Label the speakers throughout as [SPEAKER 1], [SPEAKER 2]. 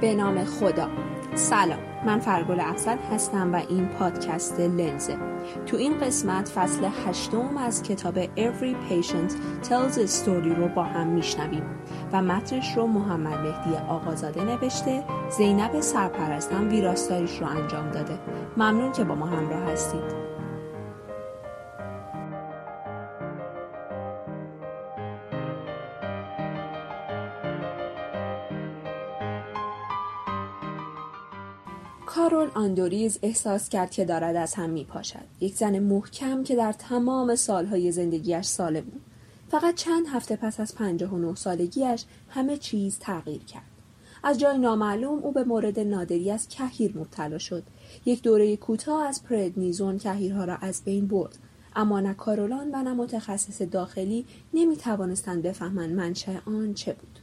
[SPEAKER 1] به نام خدا. سلام من فرگل افسر هستم و این پادکست لنزه. تو این قسمت فصل هشتم از کتاب Every Patient Tells a Story رو با هم میشنویم و متنش رو محمد مهدی آقازاده نوشته زینب سرپرستم ویراستاریش رو انجام داده. ممنون که با ما همراه هستید. کارول آندوریز احساس کرد که دارد از هم می پاشد. یک زن محکم که در تمام سالهای زندگیش سالم بود. فقط چند هفته پس از پنجاه و نه سالگیش همه چیز تغییر کرد. از جای نامعلوم او به مورد نادری از کهیر مبتلا شد. یک دوره کوتاه از پردنیزون کهیرها را از بین برد. اما نه کارولان و نه متخصص داخلی نمی توانستند بفهمند منشأ آن چه بود.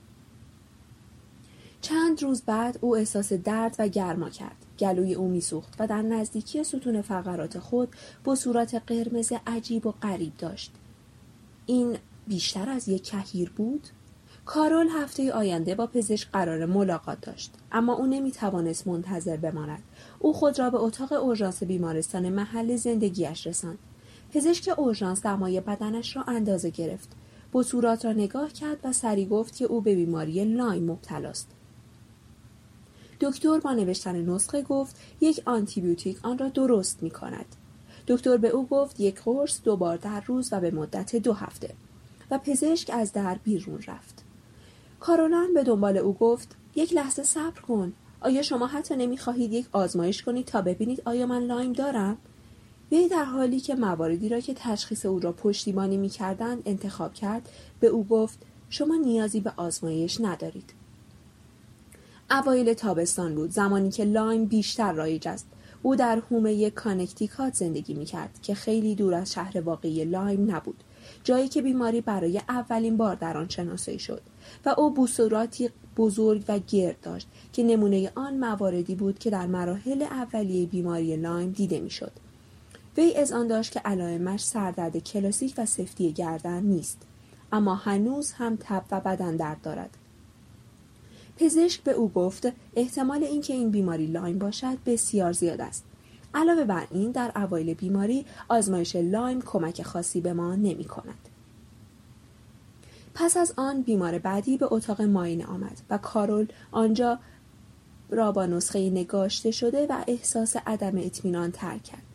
[SPEAKER 1] چند روز بعد او احساس درد و گرما کرد. گلوی او میسوخت و در نزدیکی ستون فقرات خود با صورت قرمز عجیب و غریب داشت. این بیشتر از یک کهیر بود؟ کارول هفته آینده با پزشک قرار ملاقات داشت اما او نمی توانست منتظر بماند او خود را به اتاق اورژانس بیمارستان محل زندگیش رساند پزشک اورژانس دمای بدنش را اندازه گرفت صورت را نگاه کرد و سری گفت که او به بیماری لایم مبتلاست دکتر با نوشتن نسخه گفت یک آنتیبیوتیک آن را درست می کند. دکتر به او گفت یک قرص دو بار در روز و به مدت دو هفته و پزشک از در بیرون رفت. کارولان به دنبال او گفت یک لحظه صبر کن. آیا شما حتی نمی‌خواهید یک آزمایش کنید تا ببینید آیا من لایم دارم؟ وی در حالی که مواردی را که تشخیص او را پشتیبانی می‌کردند انتخاب کرد به او گفت شما نیازی به آزمایش ندارید اوایل تابستان بود زمانی که لایم بیشتر رایج است او در حومه کانکتیکات زندگی می کرد که خیلی دور از شهر واقعی لایم نبود جایی که بیماری برای اولین بار در آن شناسایی شد و او بثوراتی بزرگ و گرد داشت که نمونه آن مواردی بود که در مراحل اولیه بیماری لایم دیده می‌شد. وی از آن داشت که علائمش سردرد کلاسیک و سفتی گردن نیست اما هنوز هم تب و بدن درد دارد پزشک به او گفت احتمال اینکه این بیماری لایم باشد بسیار زیاد است علاوه بر این در اوایل بیماری آزمایش لایم کمک خاصی به ما نمی کند. پس از آن بیمار بعدی به اتاق ماین آمد و کارول آنجا را با نسخه نگاشته شده و احساس عدم اطمینان ترک کرد.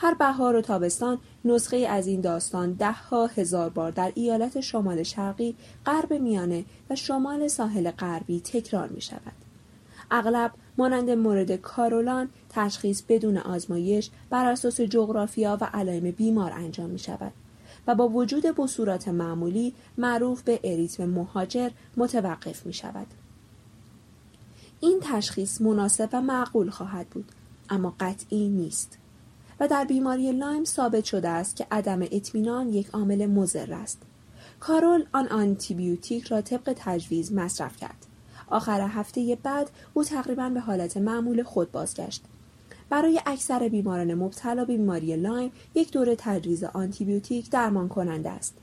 [SPEAKER 1] هر بهار و تابستان نسخه از این داستان ده ها هزار بار در ایالت شمال شرقی، غرب میانه و شمال ساحل غربی تکرار می شود. اغلب مانند مورد کارولان تشخیص بدون آزمایش بر اساس جغرافیا و علائم بیمار انجام می شود و با وجود بصورات معمولی معروف به اریتم مهاجر متوقف می شود. این تشخیص مناسب و معقول خواهد بود اما قطعی نیست. و در بیماری لایم ثابت شده است که عدم اطمینان یک عامل مضر است. کارول آن آنتیبیوتیک را طبق تجویز مصرف کرد. آخر هفته بعد او تقریبا به حالت معمول خود بازگشت. برای اکثر بیماران مبتلا به بیماری لایم یک دوره تجویز آنتیبیوتیک درمان کننده است.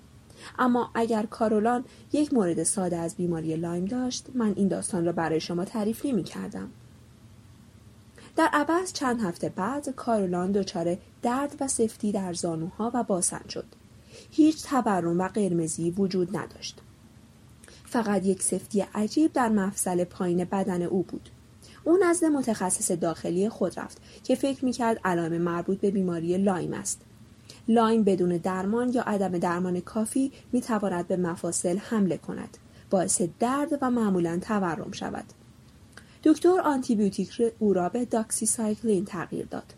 [SPEAKER 1] اما اگر کارولان یک مورد ساده از بیماری لایم داشت من این داستان را برای شما تعریف نمی کردم. در عوض چند هفته بعد کارولان دچار درد و سفتی در زانوها و باسن شد. هیچ تورم و قرمزی وجود نداشت. فقط یک سفتی عجیب در مفصل پایین بدن او بود. او نزد متخصص داخلی خود رفت که فکر می‌کرد علائم مربوط به بیماری لایم است. لایم بدون درمان یا عدم درمان کافی می‌تواند به مفاصل حمله کند. باعث درد و معمولا تورم شود. دکتر آنتیبیوتیک او را به داکسیسایکلین تغییر داد.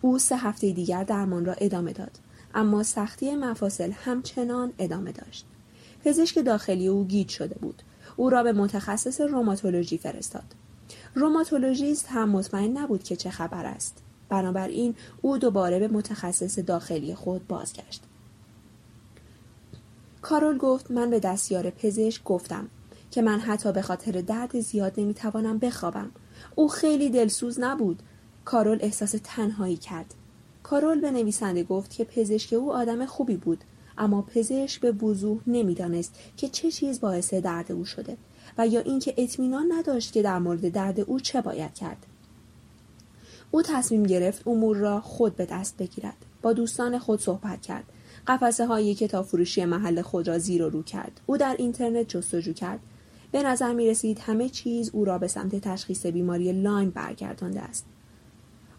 [SPEAKER 1] او سه هفته دیگر درمان را ادامه داد اما سختی مفاصل همچنان ادامه داشت. پزشک داخلی او گیج شده بود. او را به متخصص روماتولوژی فرستاد. روماتولوژیست هم مطمئن نبود که چه خبر است. بنابراین او دوباره به متخصص داخلی خود بازگشت. کارول گفت من به دستیار پزشک گفتم که من حتی به خاطر درد زیاد نمی‌توانم بخوابم. او خیلی دلسوز نبود. کارول احساس تنهایی کرد. کارول به نویسنده گفت که پزشک او آدم خوبی بود اما پزشک به وضوح نمی‌دانست که چه چیز باعث درد او شده و یا اینکه اطمینان نداشت که در مورد درد او چه باید کرد. او تصمیم گرفت امور را خود به دست بگیرد. با دوستان خود صحبت کرد. قفسه های کتاب فروشی محل خود را زیر و رو کرد. او در اینترنت جستجو کرد. به نظر می رسید همه چیز او را به سمت تشخیص بیماری لایم برگردانده است.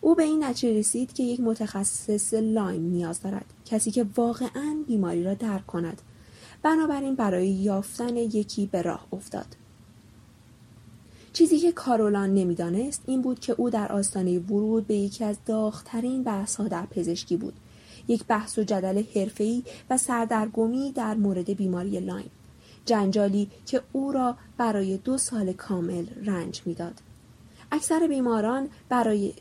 [SPEAKER 1] او به این نتیجه رسید که یک متخصص لایم نیاز دارد کسی که واقعا بیماری را درک کند. بنابراین برای یافتن یکی به راه افتاد. چیزی که کارولان نمی‌دانست این بود که او در آستانه ورود به یکی از داغترین بحثها در پزشکی بود. یک بحث و جدل حرفه‌ای و سردرگمی در مورد بیماری لایم جنجالی که او را برای دو سال کامل رنج می‌داد. اکثر بیماران برای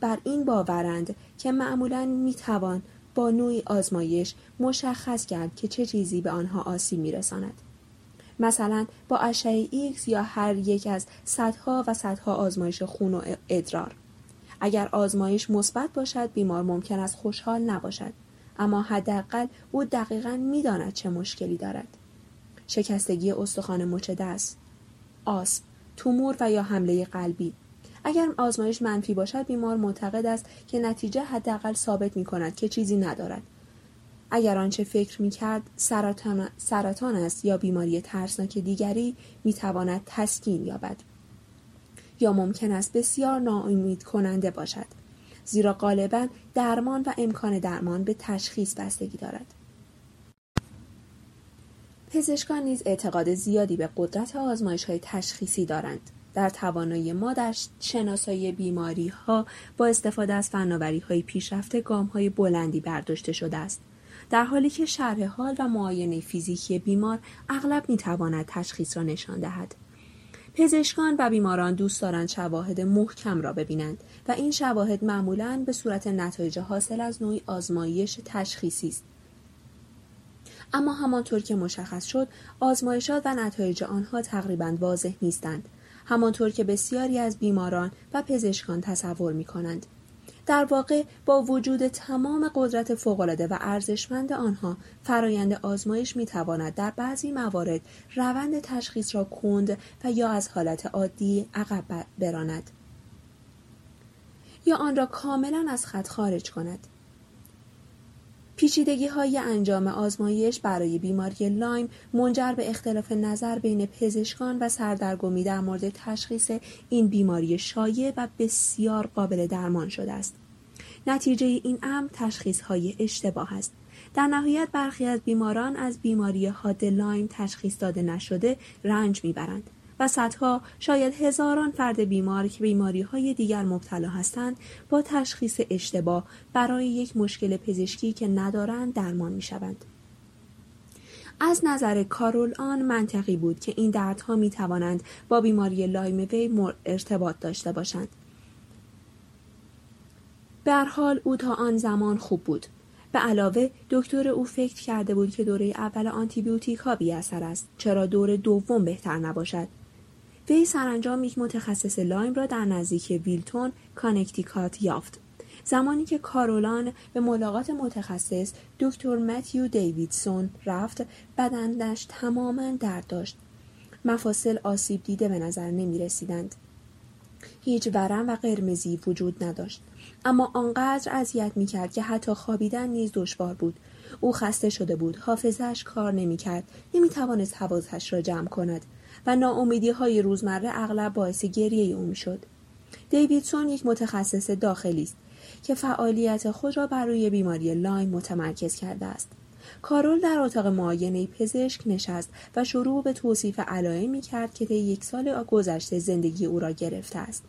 [SPEAKER 1] بر این باورند که معمولا می‌توان با نوعی آزمایش مشخص کرد که چه چیزی به آنها آسیب میرساند. مثلا با اشعه ایکس یا هر یک از صدها و صدها آزمایش خون و ادرار. اگر آزمایش مثبت باشد بیمار ممکن است خوشحال نباشد. اما حداقل او دقیقا می‌داند چه مشکلی دارد. شکستگی استخوان مچ دست آسم تومور و یا حمله قلبی. اگر آزمایش منفی باشد بیمار معتقد است که نتیجه حداقل ثابت می کند که چیزی ندارد. اگر آنچه فکر می کرد سرطان, سرطان است یا بیماری ترسناک دیگری می تواند تسکین یابد. یا ممکن است بسیار ناامید کننده باشد. زیرا غالبا درمان و امکان درمان به تشخیص بستگی دارد. پزشکان نیز اعتقاد زیادی به قدرت آزمایش های تشخیصی دارند. در توانایی ما در شناسایی بیماری ها با استفاده از فناوری های پیشرفته گام های بلندی برداشته شده است. در حالی که شرح حال و معاینه فیزیکی بیمار اغلب می تواند تشخیص را نشان دهد. پزشکان و بیماران دوست دارند شواهد محکم را ببینند و این شواهد معمولا به صورت نتایج حاصل از نوعی آزمایش تشخیصی است. اما همانطور که مشخص شد آزمایشات و نتایج آنها تقریبا واضح نیستند. همانطور که بسیاری از بیماران و پزشکان تصور می کنند. در واقع با وجود تمام قدرت فوقالعاده و ارزشمند آنها فرایند آزمایش می تواند در بعضی موارد روند تشخیص را کند و یا از حالت عادی عقب براند. یا آن را کاملا از خط خارج کند. پیچیدگی های انجام آزمایش برای بیماری لایم منجر به اختلاف نظر بین پزشکان و سردرگمی در مورد تشخیص این بیماری شایع و بسیار قابل درمان شده است. نتیجه این امر تشخیص های اشتباه است. در نهایت برخی از بیماران از بیماری حاد لایم تشخیص داده نشده رنج می‌برند. و صدها شاید هزاران فرد بیمار که بیماری های دیگر مبتلا هستند با تشخیص اشتباه برای یک مشکل پزشکی که ندارند درمان می شوند. از نظر کارول آن منطقی بود که این دردها می توانند با بیماری لایم وی ارتباط داشته باشند. به هر حال او تا آن زمان خوب بود. به علاوه دکتر او فکر کرده بود که دوره اول آنتیبیوتیک ها بی اثر است چرا دور دوم بهتر نباشد وی سرانجام یک متخصص لایم را در نزدیک ویلتون کانکتیکات یافت. زمانی که کارولان به ملاقات متخصص دکتر متیو دیویدسون رفت بدنش تماما درد داشت. مفاصل آسیب دیده به نظر نمی رسیدند. هیچ ورم و قرمزی وجود نداشت. اما آنقدر اذیت می کرد که حتی خوابیدن نیز دشوار بود. او خسته شده بود. حافظش کار نمی کرد نمی توانست حواسش را جمع کند. و ناامیدی های روزمره اغلب باعث گریه او می‌شد. دیویدسون یک متخصص داخلی است که فعالیت خود را بر روی بیماری لایم متمرکز کرده است. کارول در اتاق معاینه پزشک نشست و شروع به توصیف علائمی کرد که یک سال گذشته زندگی او را گرفته است.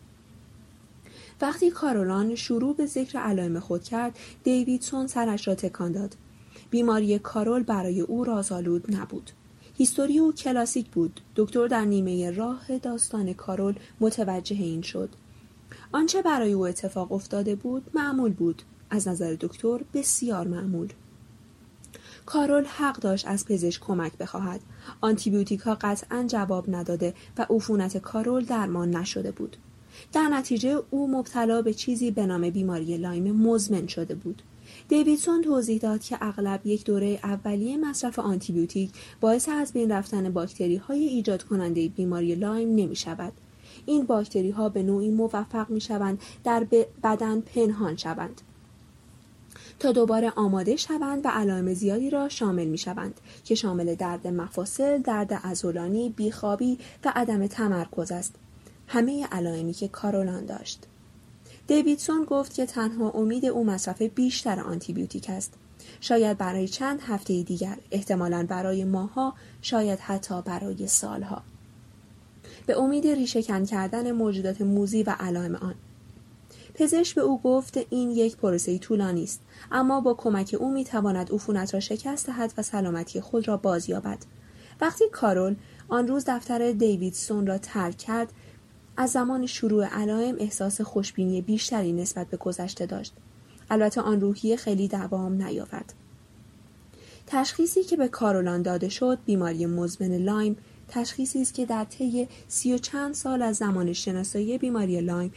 [SPEAKER 1] وقتی کارولان شروع به ذکر علائم خود کرد، دیویدسون سرش را تکان داد. بیماری کارول برای او رازآلود نبود. هیستوری او کلاسیک بود. دکتر در نیمه راه داستان کارول متوجه این شد. آنچه برای او اتفاق افتاده بود معمول بود. از نظر دکتر بسیار معمول. کارول حق داشت از پزشک کمک بخواهد. آنتیبیوتیک ها قطعا جواب نداده و عفونت کارول درمان نشده بود. در نتیجه او مبتلا به چیزی به نام بیماری لایم مزمن شده بود. دیویدسون توضیح داد که اغلب یک دوره اولیه مصرف آنتیبیوتیک باعث از بین رفتن باکتری های ایجاد کننده بیماری لایم نمی شود. این باکتری ها به نوعی موفق می شوند در بدن پنهان شوند. تا دوباره آماده شوند و علائم زیادی را شامل می شوند که شامل درد مفاصل، درد ازولانی، بیخوابی و عدم تمرکز است. همه علائمی که کارولان داشت. دیویدسون گفت که تنها امید او مصرف بیشتر آنتیبیوتیک است. شاید برای چند هفته دیگر، احتمالا برای ماها، شاید حتی برای سالها. به امید ریشهکن کردن موجودات موزی و علائم آن. پزشک به او گفت این یک پروسه طولانی است اما با کمک او می‌تواند عفونت را شکست دهد و سلامتی خود را بازیابد وقتی کارول آن روز دفتر دیویدسون را ترک کرد از زمان شروع علائم احساس خوشبینی بیشتری نسبت به گذشته داشت. البته آن روحیه خیلی دوام نیاورد. تشخیصی که به کارولان داده شد بیماری مزمن لایم تشخیصی است که در طی سی و چند سال از زمان شناسایی بیماری لایم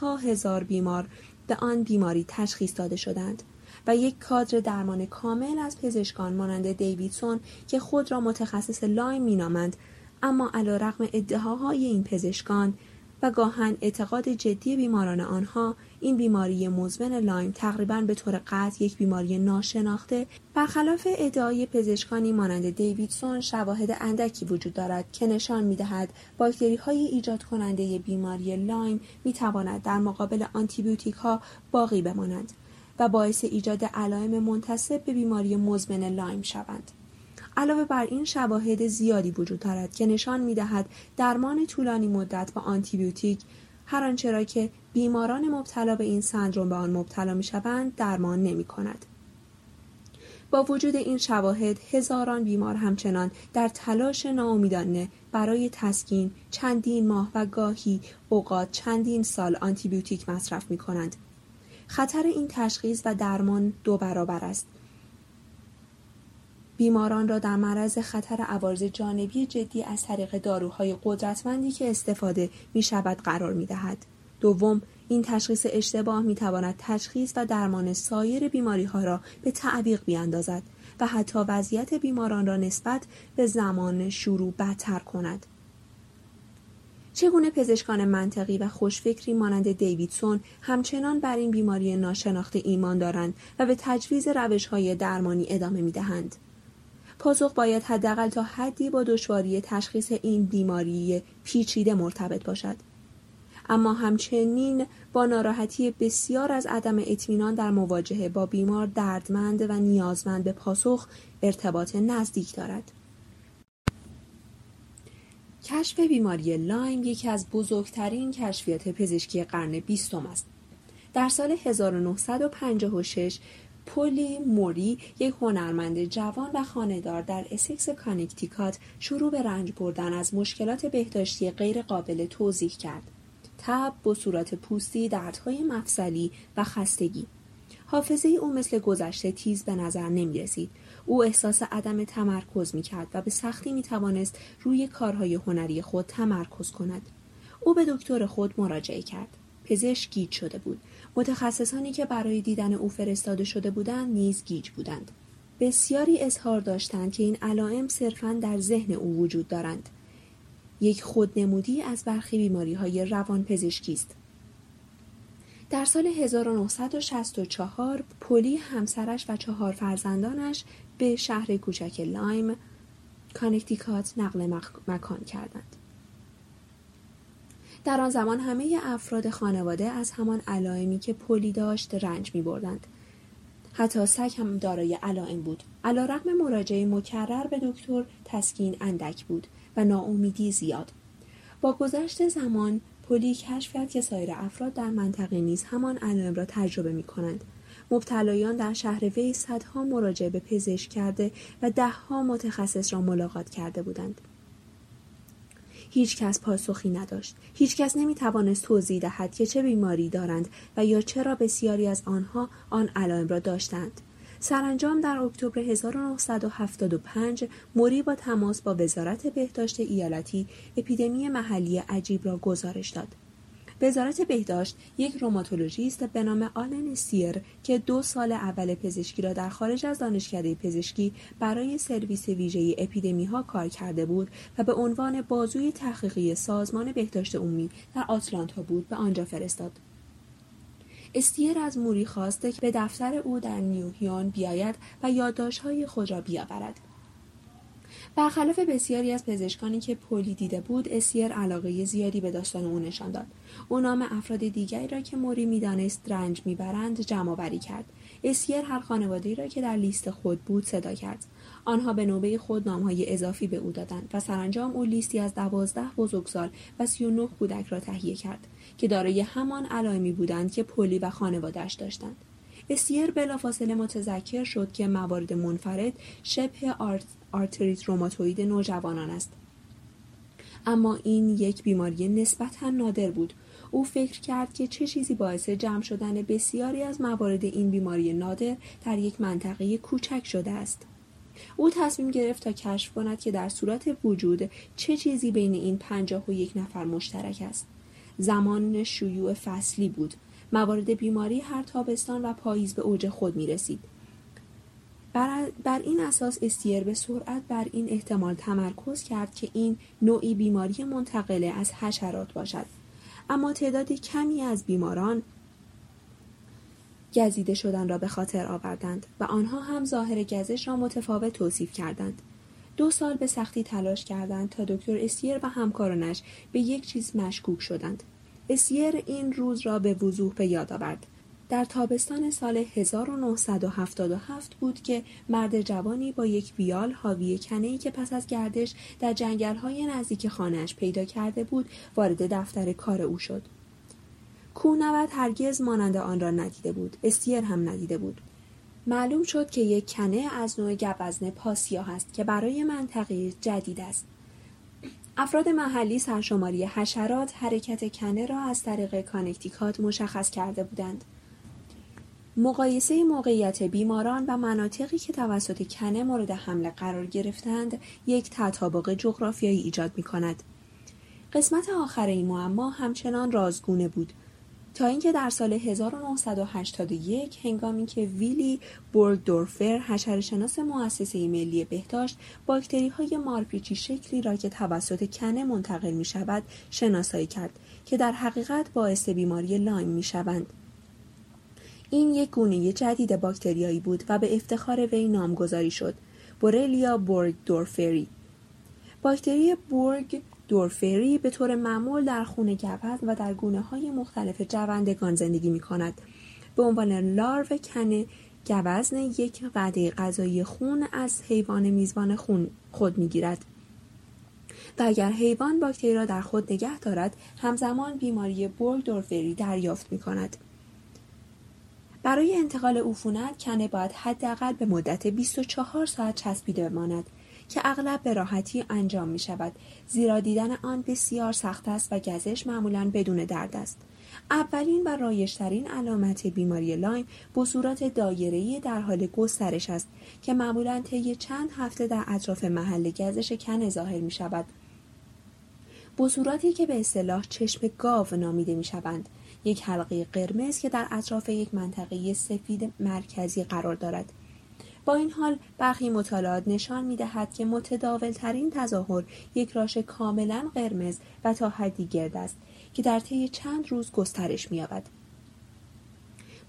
[SPEAKER 1] ده‌ها هزار بیمار به آن بیماری تشخیص داده شدند و یک کادر درمان کامل از پزشکان مانند دیویدسون که خود را متخصص لایم مینامند اما علیرغم ادعاهای این پزشکان و گاهاً اعتقاد جدی بیماران آنها این بیماری مزمن لایم تقریبا به طور قطع یک بیماری ناشناخته برخلاف ادعای پزشکانی مانند دیویدسون شواهد اندکی وجود دارد که نشان می‌دهد باکتری های ایجاد کننده بیماری لایم می تواند در مقابل آنتیبیوتیک ها باقی بمانند و باعث ایجاد علائم منتسب به بیماری مزمن لایم شوند. علاوه بر این شواهد زیادی وجود دارد که نشان می دهد درمان طولانی مدت با آنتیبیوتیک هر آنچه را که بیماران مبتلا به این سندروم به آن مبتلا می شوند درمان نمی کند. با وجود این شواهد هزاران بیمار همچنان در تلاش ناامیدانه برای تسکین چندین ماه و گاهی اوقات چندین سال آنتیبیوتیک مصرف می کنند. خطر این تشخیص و درمان دو برابر است بیماران را در معرض خطر عوارض جانبی جدی از طریق داروهای قدرتمندی که استفاده می شود قرار می دهد. دوم، این تشخیص اشتباه می تواند تشخیص و درمان سایر بیماری ها را به تعویق بیاندازد و حتی وضعیت بیماران را نسبت به زمان شروع بدتر کند. چگونه پزشکان منطقی و خوشفکری مانند دیویدسون همچنان بر این بیماری ناشناخته ایمان دارند و به تجویز روش های درمانی ادامه می دهند. پاسخ باید حداقل تا حدی با دشواری تشخیص این بیماری پیچیده مرتبط باشد. اما همچنین با ناراحتی بسیار از عدم اطمینان در مواجهه با بیمار دردمند و نیازمند به پاسخ ارتباط نزدیک دارد. کشف بیماری لایم یکی از بزرگترین کشفیات پزشکی قرن بیستم است. در سال 1956 پولی موری یک هنرمند جوان و خانهدار در اسکس کانکتیکات شروع به رنج بردن از مشکلات بهداشتی غیر قابل توضیح کرد. تب، بثورات پوستی، دردهای مفصلی و خستگی. حافظه او مثل گذشته تیز به نظر نمی رسید. او احساس عدم تمرکز می کرد و به سختی می توانست روی کارهای هنری خود تمرکز کند. او به دکتر خود مراجعه کرد. پزشک گیج شده بود. متخصصانی که برای دیدن او فرستاده شده بودند نیز گیج بودند. بسیاری اظهار داشتند که این علائم صرفا در ذهن او وجود دارند. یک خودنمودی از برخی بیماری های روان پزشکی است. در سال 1964 پولی همسرش و چهار فرزندانش به شهر کوچک لایم کانکتیکات نقل مکان کردند. در آن زمان همه افراد خانواده از همان علائمی که پلی داشت رنج می بردند. حتی سگ هم دارای علائم بود. رغم مراجعه مکرر به دکتر تسکین اندک بود و ناامیدی زیاد. با گذشت زمان پلی کشف کرد که سایر افراد در منطقه نیز همان علائم را تجربه می کنند. مبتلایان در شهر وی صدها مراجعه به پزشک کرده و دهها متخصص را ملاقات کرده بودند. هیچ کس پاسخی نداشت. هیچ کس نمی توانست توضیح دهد که چه بیماری دارند و یا چرا بسیاری از آنها آن علائم را داشتند. سرانجام در اکتبر 1975 موری با تماس با وزارت بهداشت ایالتی اپیدمی محلی عجیب را گزارش داد. وزارت بهداشت یک روماتولوژیست به نام آلن سیر که دو سال اول پزشکی را در خارج از دانشکده پزشکی برای سرویس ویژه اپیدمی ها کار کرده بود و به عنوان بازوی تحقیقی سازمان بهداشت عمومی در آتلانتا بود به آنجا فرستاد. استیر از موری خواسته که به دفتر او در نیوهیون بیاید و یادداشت‌های خود را بیاورد. برخلاف بسیاری از پزشکانی که پلی دیده بود استیر علاقه زیادی به داستان او نشان داد. او نام افراد دیگری را که موری می‌دانست رنج می‌برند جمع آوری کرد. استیر هر خانوادهای را که در لیست خود بود صدا کرد. آنها به نوبه خود نامهای اضافی به او دادند و سرانجام او لیستی از دوازده بزرگسال و سی و نه کودک را تهیه کرد که دارای همان علائمی بودند که پلی و خانوادهش داشتند. استیر بلافاصله متذکر شد که موارد منفرد شبه آرت آرتریت روماتوید نوجوانان است. اما این یک بیماری نسبتا نادر بود. او فکر کرد که چه چیزی باعث جمع شدن بسیاری از موارد این بیماری نادر در یک منطقه کوچک شده است. او تصمیم گرفت تا کشف کند که در صورت وجود چه چیزی بین این پنجاه و یک نفر مشترک است. زمان شیوع فصلی بود. موارد بیماری هر تابستان و پاییز به اوج خود می رسید بر, این اساس استیر به سرعت بر این احتمال تمرکز کرد که این نوعی بیماری منتقله از حشرات باشد. اما تعداد کمی از بیماران گزیده شدن را به خاطر آوردند و آنها هم ظاهر گزش را متفاوت توصیف کردند. دو سال به سختی تلاش کردند تا دکتر اسیر و همکارانش به یک چیز مشکوک شدند. اسیر این روز را به وضوح به یاد آورد. در تابستان سال 1977 بود که مرد جوانی با یک ویال حاوی کنهی که پس از گردش در جنگلهای نزدیک خانهاش پیدا کرده بود وارد دفتر کار او شد. کوهنورد هرگز مانند آن را ندیده بود. استیر هم ندیده بود. معلوم شد که یک کنه از نوع گوزن پاسیا است که برای منطقه جدید است. افراد محلی سرشماری حشرات حرکت کنه را از طریق کانکتیکات مشخص کرده بودند. مقایسه موقعیت بیماران و مناطقی که توسط کنه مورد حمله قرار گرفتند یک تطابق جغرافیایی ایجاد می کند. قسمت آخر این معما همچنان رازگونه بود تا اینکه در سال 1981 هنگامی که ویلی بورگدورفر حشرهشناس مؤسسه ملی بهداشت باکتری های مارپیچی شکلی را که توسط کنه منتقل می شود شناسایی کرد که در حقیقت باعث بیماری لایم می شوند. این یک گونه جدید باکتریایی بود و به افتخار وی نامگذاری شد بورلیا بورگ دورفری باکتری بورگ دورفری به طور معمول در خون گوزن و در گونه های مختلف جوندگان زندگی می کند. به عنوان لارو کنه گوزن یک وعده غذایی خون از حیوان میزبان خون خود می گیرد. و اگر حیوان باکتری را در خود نگه دارد همزمان بیماری بورگ دورفری دریافت می کند. برای انتقال عفونت کنه باید حداقل به مدت 24 ساعت چسبیده بماند که اغلب به راحتی انجام می شود زیرا دیدن آن بسیار سخت است و گزش معمولا بدون درد است. اولین و رایشترین علامت بیماری لایم بصورت دایره‌ای در حال گسترش است که معمولا طی چند هفته در اطراف محل گزش کنه ظاهر می شود بصورتی که به اصطلاح چشم گاو نامیده می شوند یک حلقه قرمز که در اطراف یک منطقه سفید مرکزی قرار دارد با این حال برخی مطالعات نشان می دهد که متداول ترین تظاهر یک راش کاملا قرمز و تا حدی گرد است که در طی چند روز گسترش می یابد.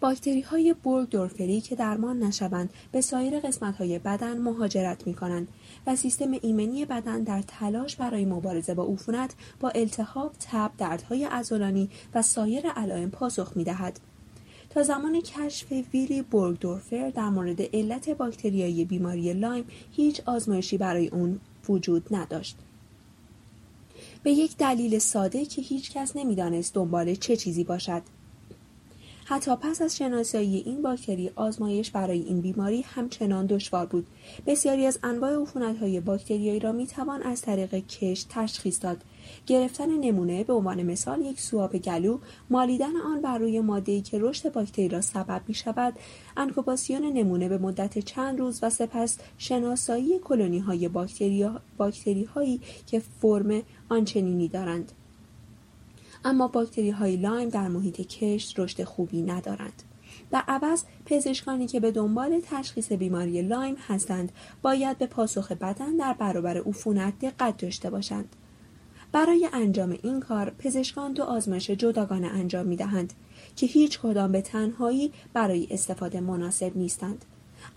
[SPEAKER 1] باکتری های که درمان نشوند به سایر قسمت های بدن مهاجرت می کنند و سیستم ایمنی بدن در تلاش برای مبارزه با عفونت با التهاب، تب، دردهای عضلانی و سایر علائم پاسخ می دهد. تا زمان کشف ویلی بورگدورفر در مورد علت باکتریایی بیماری لایم هیچ آزمایشی برای اون وجود نداشت. به یک دلیل ساده که هیچ کس نمی‌دانست دنبال چه چیزی باشد. حتی پس از شناسایی این باکتری آزمایش برای این بیماری همچنان دشوار بود. بسیاری از انواع های باکتریایی را می‌توان از طریق کشت تشخیص داد. گرفتن نمونه به عنوان مثال یک سواب گلو مالیدن آن بر روی ماده‌ای که رشد باکتری را سبب می شود انکوباسیون نمونه به مدت چند روز و سپس شناسایی کلونی های باکتری, باکتری هایی که فرم آنچنینی دارند. اما باکتری های لایم در محیط کشت رشد خوبی ندارند. در عوض پزشکانی که به دنبال تشخیص بیماری لایم هستند باید به پاسخ بدن در برابر عفونت دقت داشته باشند. برای انجام این کار پزشکان دو آزمایش جداگانه انجام می دهند که هیچ کدام به تنهایی برای استفاده مناسب نیستند.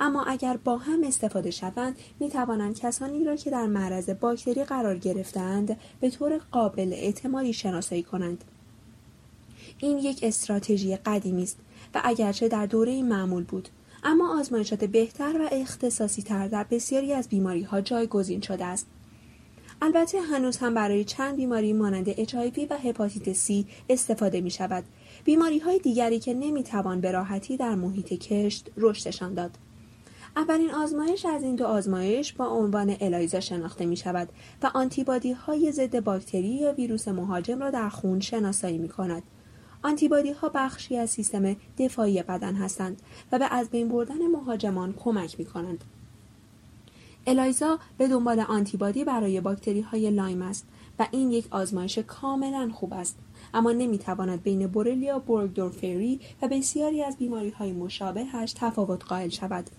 [SPEAKER 1] اما اگر با هم استفاده شوند می توانند کسانی را که در معرض باکتری قرار گرفتند به طور قابل اعتمادی شناسایی کنند. این یک استراتژی قدیمی است و اگرچه در دوره معمول بود اما آزمایشات بهتر و اختصاصی تر در بسیاری از بیماری ها جایگزین شده است. البته هنوز هم برای چند بیماری مانند HIV و هپاتیت C استفاده می شود. بیماری های دیگری که نمی توان به راحتی در محیط کشت رشدشان داد. اولین آزمایش از این دو آزمایش با عنوان الایزا شناخته می شود و آنتیبادی های ضد باکتری یا ویروس مهاجم را در خون شناسایی می کند. آنتیبادی ها بخشی از سیستم دفاعی بدن هستند و به از بین بردن مهاجمان کمک می کنند. الایزا به دنبال آنتیبادی برای باکتری های لایم است و این یک آزمایش کاملا خوب است اما نمی‌تواند بین بورلیا بورگدورفری و بسیاری از بیماری های مشابهش تفاوت قائل شود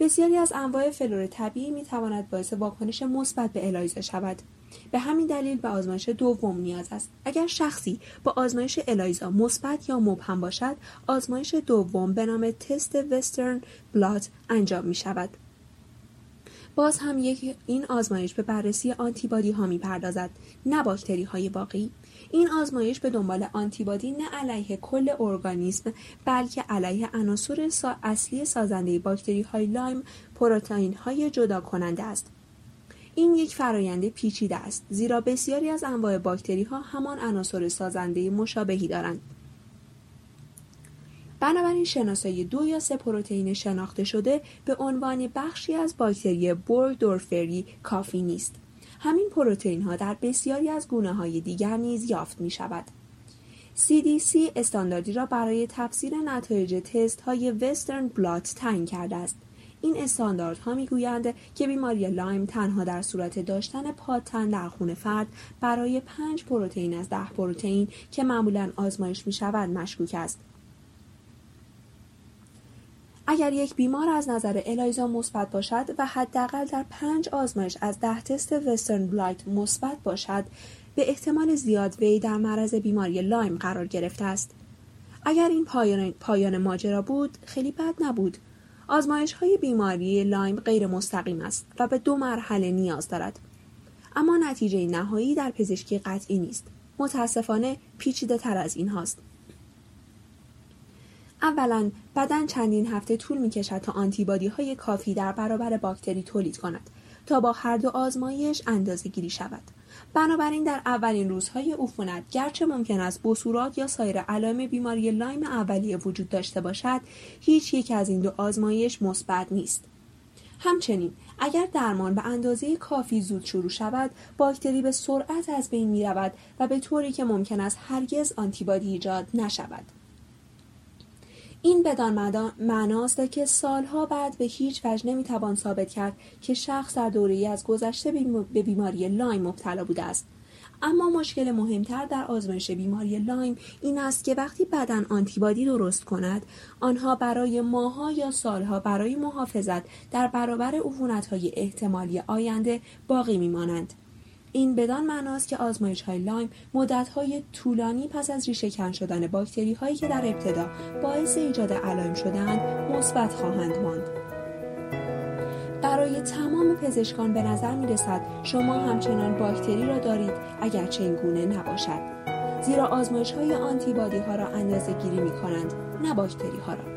[SPEAKER 1] بسیاری از انواع فلور طبیعی می تواند باعث واکنش مثبت به الایزا شود. به همین دلیل به آزمایش دوم نیاز است. اگر شخصی با آزمایش الایزا مثبت یا مبهم باشد آزمایش دوم به نام تست وسترن بلات انجام می شود باز هم یک این آزمایش به بررسی آنتیبادی ها می پردازد نه باکتری های باقی این آزمایش به دنبال آنتیبادی نه علیه کل ارگانیسم بلکه علیه عناصر سا اصلی سازنده باکتری های لایم پروتئین های جدا کننده است. این یک فرایند پیچیده است زیرا بسیاری از انواع باکتری ها همان عناصر سازنده مشابهی دارند. بنابراین شناسایی دو یا سه پروتئین شناخته شده به عنوان بخشی از باکتری دورفری کافی نیست. همین پروتئین ها در بسیاری از گونه های دیگر نیز یافت می شود. CDC استانداردی را برای تفسیر نتایج تست های وسترن بلات تعیین کرده است. این استانداردها می‌گویند که بیماری لایم تنها در صورت داشتن پاتن در خون فرد برای پنج پروتئین از ده پروتئین که معمولا آزمایش می شود مشکوک است اگر یک بیمار از نظر الایزا مثبت باشد و حداقل در پنج آزمایش از ده تست وسترن بلات مثبت باشد به احتمال زیاد وی در معرض بیماری لایم قرار گرفته است. اگر این پایان, پایان ماجرا بود خیلی بد نبود. آزمایش های بیماری لایم غیر مستقیم است و به دو مرحله نیاز دارد. اما نتیجه نهایی در پزشکی قطعی نیست. متاسفانه پیچیده تر از این هاست. اولا بدن چندین هفته طول می کشد تا آنتیبادی های کافی در برابر باکتری تولید کند تا با هر دو آزمایش اندازه گیری شود. بنابراین در اولین روزهای عفونت گرچه ممکن است بثورات یا سایر علائم بیماری لایم اولیه وجود داشته باشد هیچ یک از این دو آزمایش مثبت نیست همچنین اگر درمان به اندازه کافی زود شروع شود باکتری به سرعت از بین می رود و به طوری که ممکن است هرگز آنتیبادی ایجاد نشود این بدان معناست که سالها بعد به هیچ وجه نمی‌توان ثابت کرد که شخص در دوره از گذشته به بیماری لایم مبتلا بوده است. اما مشکل مهمتر در آزمایش بیماری لایم این است که وقتی بدن آنتیبادی درست کند آنها برای ماهها یا سالها برای محافظت در برابر های احتمالی آینده باقی میمانند. این بدان معناست که آزمایش های لایم مدت های طولانی پس از ریشه کن شدن باکتری هایی که در ابتدا باعث ایجاد علائم شدند مثبت خواهند ماند. برای تمام پزشکان به نظر می رسد شما همچنان باکتری را دارید اگرچه این گونه نباشد. زیرا آزمایش های آنتیبادی ها را اندازه گیری می کنند نه باکتری ها را.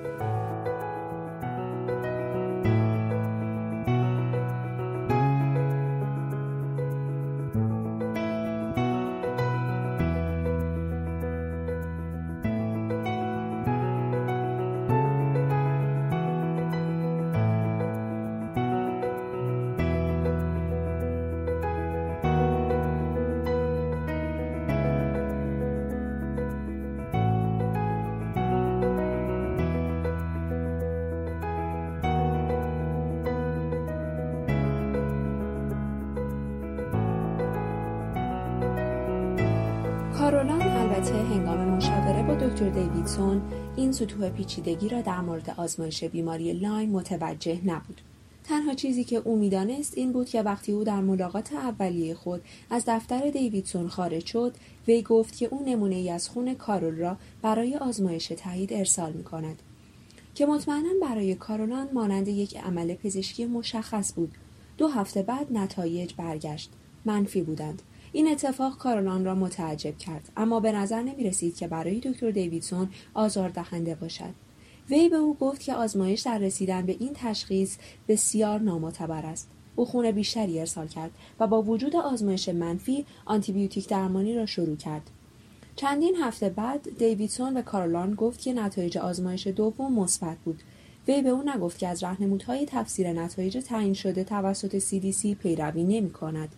[SPEAKER 1] دکتر دیویدسون این سطوح پیچیدگی را در مورد آزمایش بیماری لایم متوجه نبود. تنها چیزی که او می‌دانست این بود که وقتی او در ملاقات اولیه خود از دفتر دیویدسون خارج شد وی گفت که او نمونه ای از خون کارول را برای آزمایش تایید ارسال می کند. که مطمئنا برای کارولان مانند یک عمل پزشکی مشخص بود. دو هفته بعد نتایج برگشت. منفی بودند. این اتفاق کارولان را متعجب کرد. اما به نظر نمی رسید که برای دکتر دیویدسون آزار دهنده باشد. وی به او گفت که آزمایش در رسیدن به این تشخیص بسیار نامعتبر است. او خون بیشتری ارسال کرد و با وجود آزمایش منفی آنتیبیوتیک درمانی را شروع کرد. چندین هفته بعد دیویدسون به کارولان گفت که نتایج آزمایش دوم مثبت بود. وی به او نگفت که از راهنمودهای تفسیر نتایج تعیین شده توسط CDC پیروی نمی کند.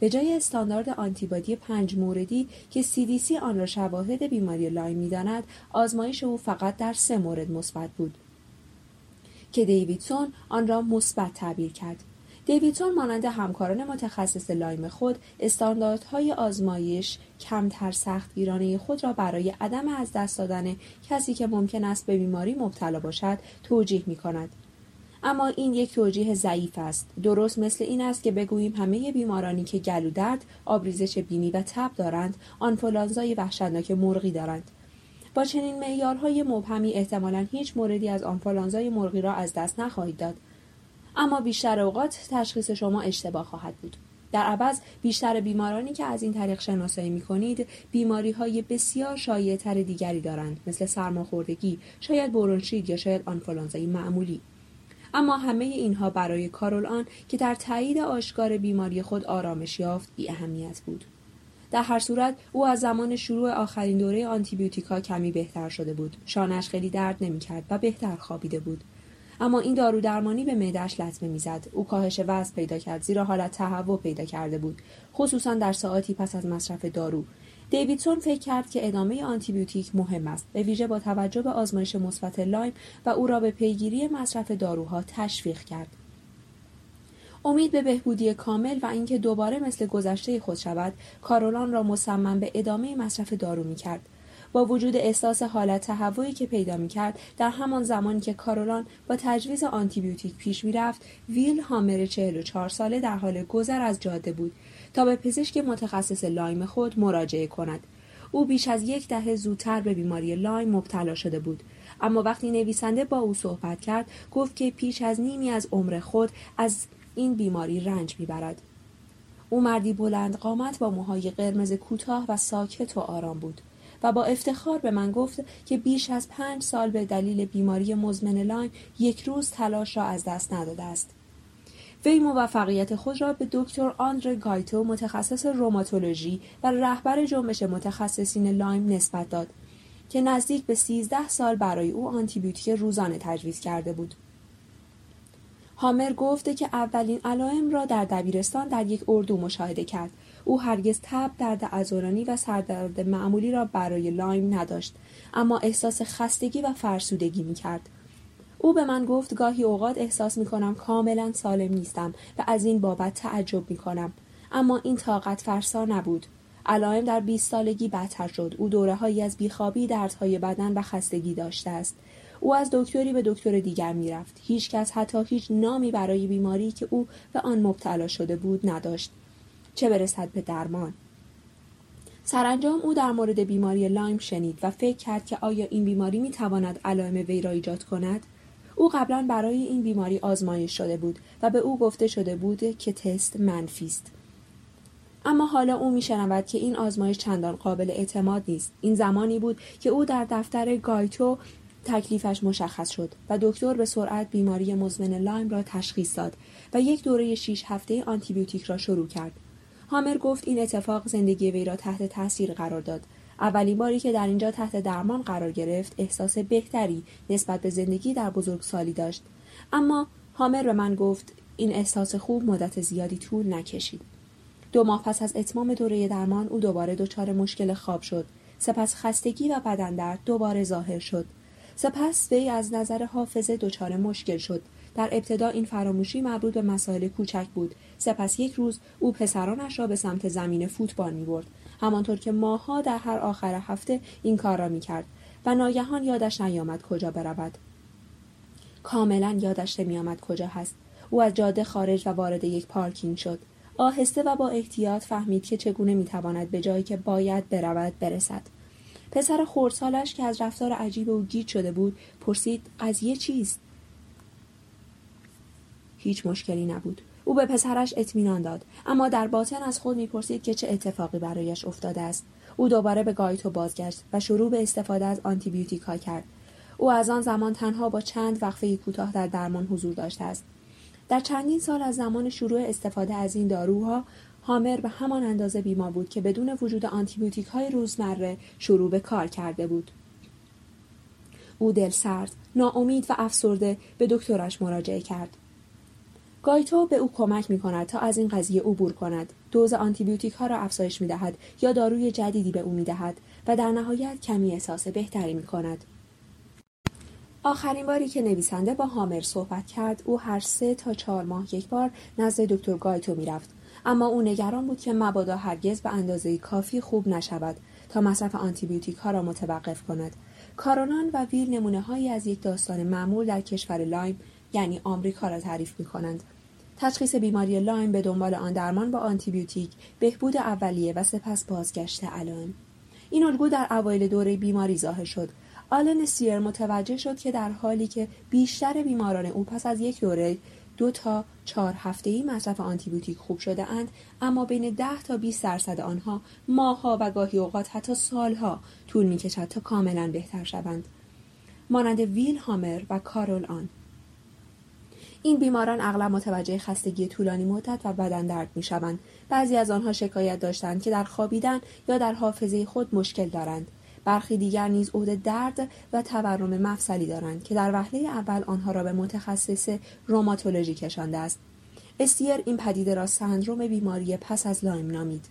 [SPEAKER 1] به جای استاندارد آنتیبادی پنج موردی که CDC آن را شواهد بیماری لایم می‌داند آزمایش او فقط در سه مورد مثبت بود که دیویدسون آن را مثبت تعبیر کرد دیویدسون مانند همکاران متخصص لایم خود استانداردهای آزمایش کمتر سختگیرانه خود را برای عدم از دست دادن کسی که ممکن است به بیماری مبتلا باشد توجیه می کند. اما این یک توجیه ضعیف است. درست مثل این است که بگوییم همه بیمارانی که گلو درد آبریزش بینی و تب دارند آنفولانزای وحشتناک مرغی دارند. با چنین معیارهای مبهمی احتمالا هیچ موردی از آنفولانزای مرغی را از دست نخواهید داد. اما بیشتر اوقات تشخیص شما اشتباه خواهد بود. در عوض بیشتر بیمارانی که از این طریق شناسایی می کنید بسیار شایع تر دیگری دارند مثل سرماخوردگی شاید برونشید یا شاید آنفولانزای معمولی. اما همه اینها برای کارول آن که در تایید آشکار بیماری خود آرامش یافت بی اهمیت بود. در هر صورت او از زمان شروع آخرین دوره آنتیبیوتیکا کمی بهتر شده بود. شانش خیلی درد نمی‌کرد و بهتر خوابیده بود. اما این دارو درمانی به معدهش لطمه می‌زد. او کاهش وزن پیدا کرد زیرا حالت تهوع پیدا کرده بود خصوصا در ساعتی پس از مصرف دارو. دیویدسون فکر کرد که ادامه آنتیبیوتیک مهم است. به ویژه با توجه به آزمایش مثبت لایم و او را به پیگیری مصرف داروها تشویق کرد. امید به بهبودی کامل و اینکه دوباره مثل گذشته خود شود کارولان را مصمم به ادامه مصرف دارو می کرد. با وجود احساس حالت تهوعی که پیدا می کرد در همان زمانی که کارولان با تجویز آنتیبیوتیک پیش می رفت ویل هامر 44 ساله در حال گذر از جاده بود. تا به پزشک متخصص لایم خود مراجعه کند. او بیش از یک دهه زودتر به بیماری لایم مبتلا شده بود. اما وقتی نویسنده با او صحبت کرد گفت که بیش از نیمی از عمر خود از این بیماری رنج می‌برد. او مردی بلند قامت با موهای قرمز کوتاه و ساکت و آرام بود و با افتخار به من گفت که بیش از پنج سال به دلیل بیماری مزمن لایم یک روز تلاش را از دست نداده است. وی موفقیت خود را به دکتر آندر گایتو متخصص روماتولوژی و رهبر جنبش متخصصین لایم نسبت داد که نزدیک به 13 سال برای او آنتیبیوتیک روزانه تجویز کرده بود. هامر گفته که اولین علائم را در دبیرستان در یک اردو مشاهده کرد. او هرگز تب درد ازورانی و سردرد معمولی را برای لایم نداشت اما احساس خستگی و فرسودگی می کرد. او به من گفت گاهی اوقات احساس می کنم کاملا سالم نیستم و از این بابت تعجب می کنم. اما این طاقت فرسا نبود. علائم در 20 سالگی بدتر شد. او دوره هایی از بیخوابی، دردهای بدن و خستگی داشته است. او از دکتری به دکتر دیگر می‌رفت. هیچ کس حتی هیچ نامی برای بیماری که او به آن مبتلا شده بود نداشت. چه برسد به درمان. سرانجام او در مورد بیماری لایم شنید و فکر کرد که آیا این بیماری می تواند علائم وی را ایجاد کند؟ او قبلا برای این بیماری آزمایش شده بود و به او گفته شده بود که تست منفی است. اما حالا او میشنود که این آزمایش چندان قابل اعتماد نیست. این زمانی بود که او در دفتر گایتو تکلیفش مشخص شد و دکتر به سرعت بیماری مزمن لایم را تشخیص داد و یک دوره 6 هفته آنتیبیوتیک را شروع کرد. هامر گفت این اتفاق زندگی وی را تحت تاثیر قرار داد اولین باری که در اینجا تحت درمان قرار گرفت احساس بهتری نسبت به زندگی در بزرگسالی داشت. اما هامر به من گفت این احساس خوب مدت زیادی طول نکشید. دو ماه پس از اتمام دوره درمان او دوباره دچار مشکل خواب شد. سپس خستگی و بدن درد دوباره ظاهر شد. سپس وی از نظر حافظه دچار مشکل شد. در ابتدا این فراموشی مربوط به مسائل کوچک بود. سپس یک روز او پسرانش را به سمت زمین فوتبال می برد همانطور که ماها در هر آخر هفته این کار را می‌کرد و ناگهان یادش نیامد کجا برود. کاملا یادش نمیآمد کجا هست. او از جاده خارج و وارد یک پارکینگ شد. آهسته و با احتیاط فهمید که چگونه می‌تواند به جایی که باید برود برسد. پسر خردسالش که از رفتار عجیب او گیج شده بود پرسید قضیه چیست هیچ مشکلی نبود. او به پسرش اطمینان داد. اما در باطن از خود می‌پرسید که چه اتفاقی برایش افتاده است. او دوباره به گایتو بازگشت و شروع به استفاده از آنتیبیوتیکا کرد. او از آن زمان تنها با چند وقفه کوتاه در درمان حضور داشته است. در چندین سال از زمان شروع استفاده از این داروها هامر به همان اندازه بیمار بود که بدون وجود آنتیبیوتیک های روزمره شروع به کار کرده بود. او دل سرد ناامید و افسرده به دکترش مراجعه کرد. گایتو به او کمک می کند تا از این قضیه عبور کند دوز آنتیبیوتیک ها را افزایش می دهد یا داروی جدیدی به او می دهد و در نهایت کمی احساس بهتری می کند. آخرین باری که نویسنده با هامر صحبت کرد او هر سه تا چهار ماه یک بار نزد دکتر گایتو می‌رفت اما او نگران بود که مبادا هرگز به اندازه کافی خوب نشود تا مصرف آنتیبیوتیک ها را متوقف کند کارولان و ویل نمونه هایی از یک داستان معمول در کشور لایم یعنی آمریکا را تعریف می کنند. تشخیص بیماری لایم به دنبال آن درمان با آنتیبیوتیک بهبود اولیه و سپس بازگشت علائم این الگو در اوایل دوره بیماری ظاهر شد. آلن سیر متوجه شد که در حالی که بیشتر بیماران او پس از یک دوره دو تا چهار هفته ای مصرف آنتیبیوتیک خوب شده اند اما بین ده تا 20 درصد آنها ماهها و گاهی اوقات حتی سالها طول می کشد تا کاملا بهتر شوند. مانند ویل هامر و کارول آن. این بیماران اغلب متوجه خستگی طولانی مدت و بدن درد می شوند. بعضی از آنها شکایت داشتند که در خوابیدن یا در حافظه خود مشکل دارند. برخی دیگر نیز عود درد و تورم مفصلی دارند که در وهله اول آنها را به متخصص روماتولوژی کشانده است استیر این پدیده را سندروم بیماری پس از لایم نامید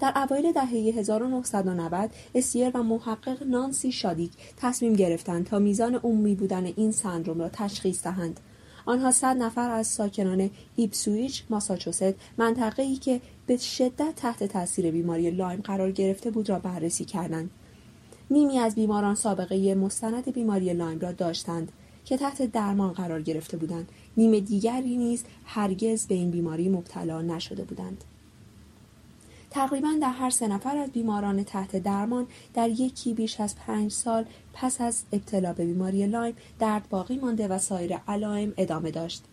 [SPEAKER 1] در اوایل دهه 1990 استیر و محقق نانسی شادیک تصمیم گرفتند تا میزان عمومی بودن این سندروم را تشخیص دهند آنها صد نفر از ساکنان ایپسویچ ماساچوست منطقه‌ای که به شدت تحت تاثیر بیماری لایم قرار گرفته بود را بررسی کردند. نیمی از بیماران سابقه مستند بیماری لایم را داشتند که تحت درمان قرار گرفته بودند. نیم دیگری نیز هرگز به این بیماری مبتلا نشده بودند. تقریبا در هر سه نفر از بیماران تحت درمان در یکی بیش از پنج سال پس از ابتلا به بیماری لایم درد باقی مانده و سایر علائم ادامه داشت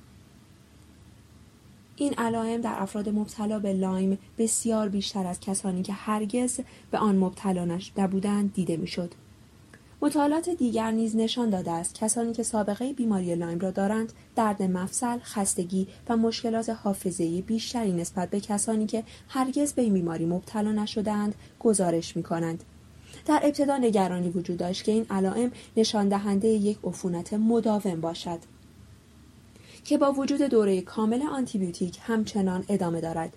[SPEAKER 1] این علائم در افراد مبتلا به لایم بسیار بیشتر از کسانی که هرگز به آن مبتلا نبودند دیده می‌شد. مطالعات دیگر نیز نشان داده است کسانی که سابقه بیماری لایم را دارند درد مفصل، خستگی و مشکلات حافظه‌ای بیشتری نسبت به کسانی که هرگز به این بیماری مبتلا نشدهاند گزارش می کنند. در ابتدا نگرانی وجود داشت که این علائم نشان دهنده یک عفونت مداوم باشد. که با وجود دوره کامل آنتیبیوتیک همچنان ادامه دارد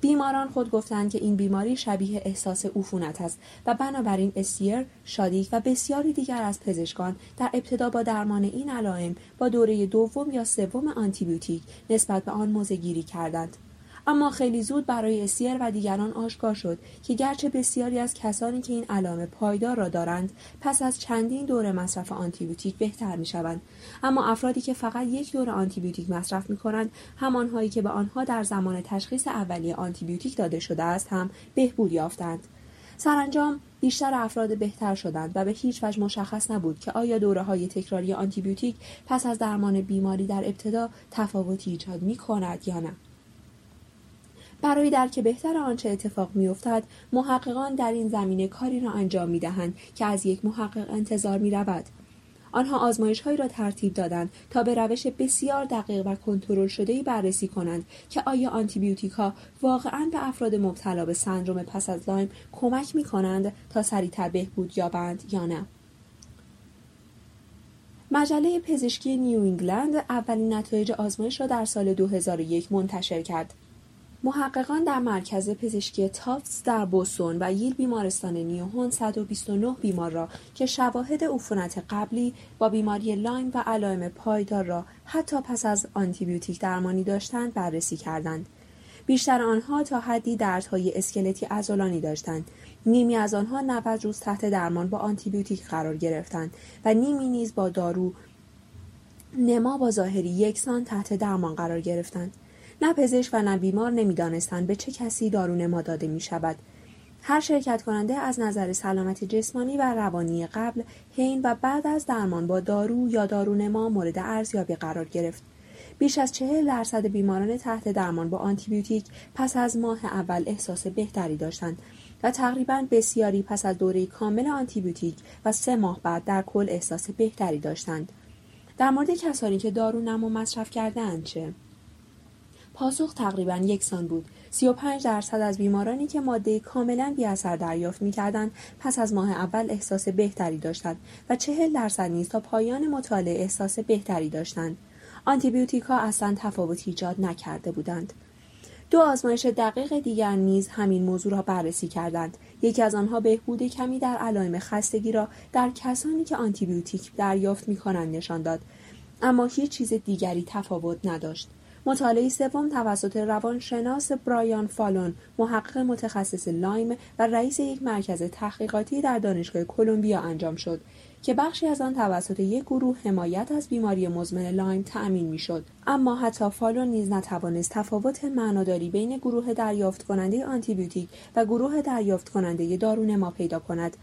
[SPEAKER 1] بیماران خود گفتند که این بیماری شبیه احساس عفونت است و بنابراین استیر، شادیک و بسیاری دیگر از پزشکان در ابتدا با درمان این علائم با دوره دوم یا سوم آنتیبیوتیک نسبت به آن موزگیری کردند. اما خیلی زود برای اسیر و دیگران آشکار شد که گرچه بسیاری از کسانی که این علامه پایدار را دارند پس از چندین دور مصرف آنتیبیوتیک بهتر می شوند اما افرادی که فقط یک دور آنتیبیوتیک مصرف می کنند همانهایی که به آنها در زمان تشخیص اولیه آنتیبیوتیک داده شده است هم بهبود یافتند سرانجام بیشتر افراد بهتر شدند و به هیچ وجه مشخص نبود که آیا دوره های تکراری آنتیبیوتیک پس از درمان بیماری در ابتدا تفاوتی ایجاد می کند یا نه. برای درک بهتر آنچه اتفاق میافتد محققان در این زمینه کاری را انجام می‌دهند که از یک محقق انتظار می رود. آنها آزمایش هایی را ترتیب دادند تا به روش بسیار دقیق و کنترل شده بررسی کنند که آیا آنتیبیوتیک ها واقعا به افراد مبتلا به سندروم پس از لایم کمک می کنند تا سریعتر بهبود یابند یا نه. مجله پزشکی نیو انگلند اولین نتایج آزمایش را در سال 2001 منتشر کرد. محققان در مرکز پزشکی تافتس در بوستون و ییل بیمارستان نیوهیون 129 بیمار را که شواهد عفونت قبلی با بیماری لایم و علائم پایدار را حتی پس از آنتیبیوتیک درمانی داشتند بررسی کردند. بیشتر آنها تا حدی دردهای اسکلتی عضلانی داشتند نیمی از آنها 90 روز تحت درمان با آنتیبیوتیک قرار گرفتند و نیمی نیز با دارو نما با ظاهری یکسان تحت درمان قرار گرفتند نه پزشک و نه بیمار نمی‌دانستند به چه کسی دارو نما داده می شود هر شرکت کننده از نظر سلامت جسمانی و روانی قبل، حین و بعد از درمان با دارو یا دارونما مورد ارزیابی قرار گرفت. بیش از چهل درصد بیماران تحت درمان با آنتیبیوتیک پس از ماه اول احساس بهتری داشتند و تقریبا بسیاری پس از دوره کامل آنتیبیوتیک و سه ماه بعد در کل احساس بهتری داشتند. در مورد کسانی که دارو نما مصرف کردهاند چه؟ پاسخ تقریبا یکسان بود 35 درصد از بیمارانی که ماده کاملا بی اثر دریافت می پس از ماه اول احساس بهتری داشتند و 40 درصد نیز تا پایان مطالعه احساس بهتری داشتند. آنتیبیوتیکا اصلا تفاوتی ایجاد نکرده بودند. دو آزمایش دقیق دیگر نیز همین موضوع را بررسی کردند. یکی از آنها بهبود کمی در علائم خستگی را در کسانی که آنتیبیوتیک دریافت می کنند نشان داد. اما هیچ چیز دیگری تفاوت نداشت. مطالعه سوم توسط روانشناس برایان فالون محقق متخصص لایم و رئیس یک مرکز تحقیقاتی در دانشگاه کلمبیا انجام شد که بخشی از آن توسط یک گروه حمایت از بیماری مزمن لایم تأمین می‌شد. اما حتی فالون نیز نتوانست تفاوت معناداری بین گروه دریافت کننده آنتیبیوتیک و گروه دریافت کننده دارونما پیدا کند.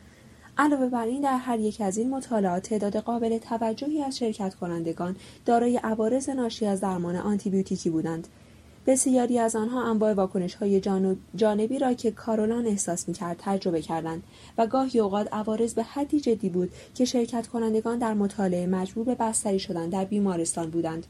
[SPEAKER 1] علاوه بر این در هر یک از این مطالعات تعداد قابل توجهی از شرکت کنندگان دارای عوارض ناشی از درمان آنتیبیوتیکی بودند. بسیاری از آنها انواع واکنش های جانبی را که کارولان احساس می کرد تجربه کردند و گاهی اوقات عوارض به حدی جدی بود که شرکت کنندگان در مطالعه مجبور به بستری شدن در بیمارستان بودند.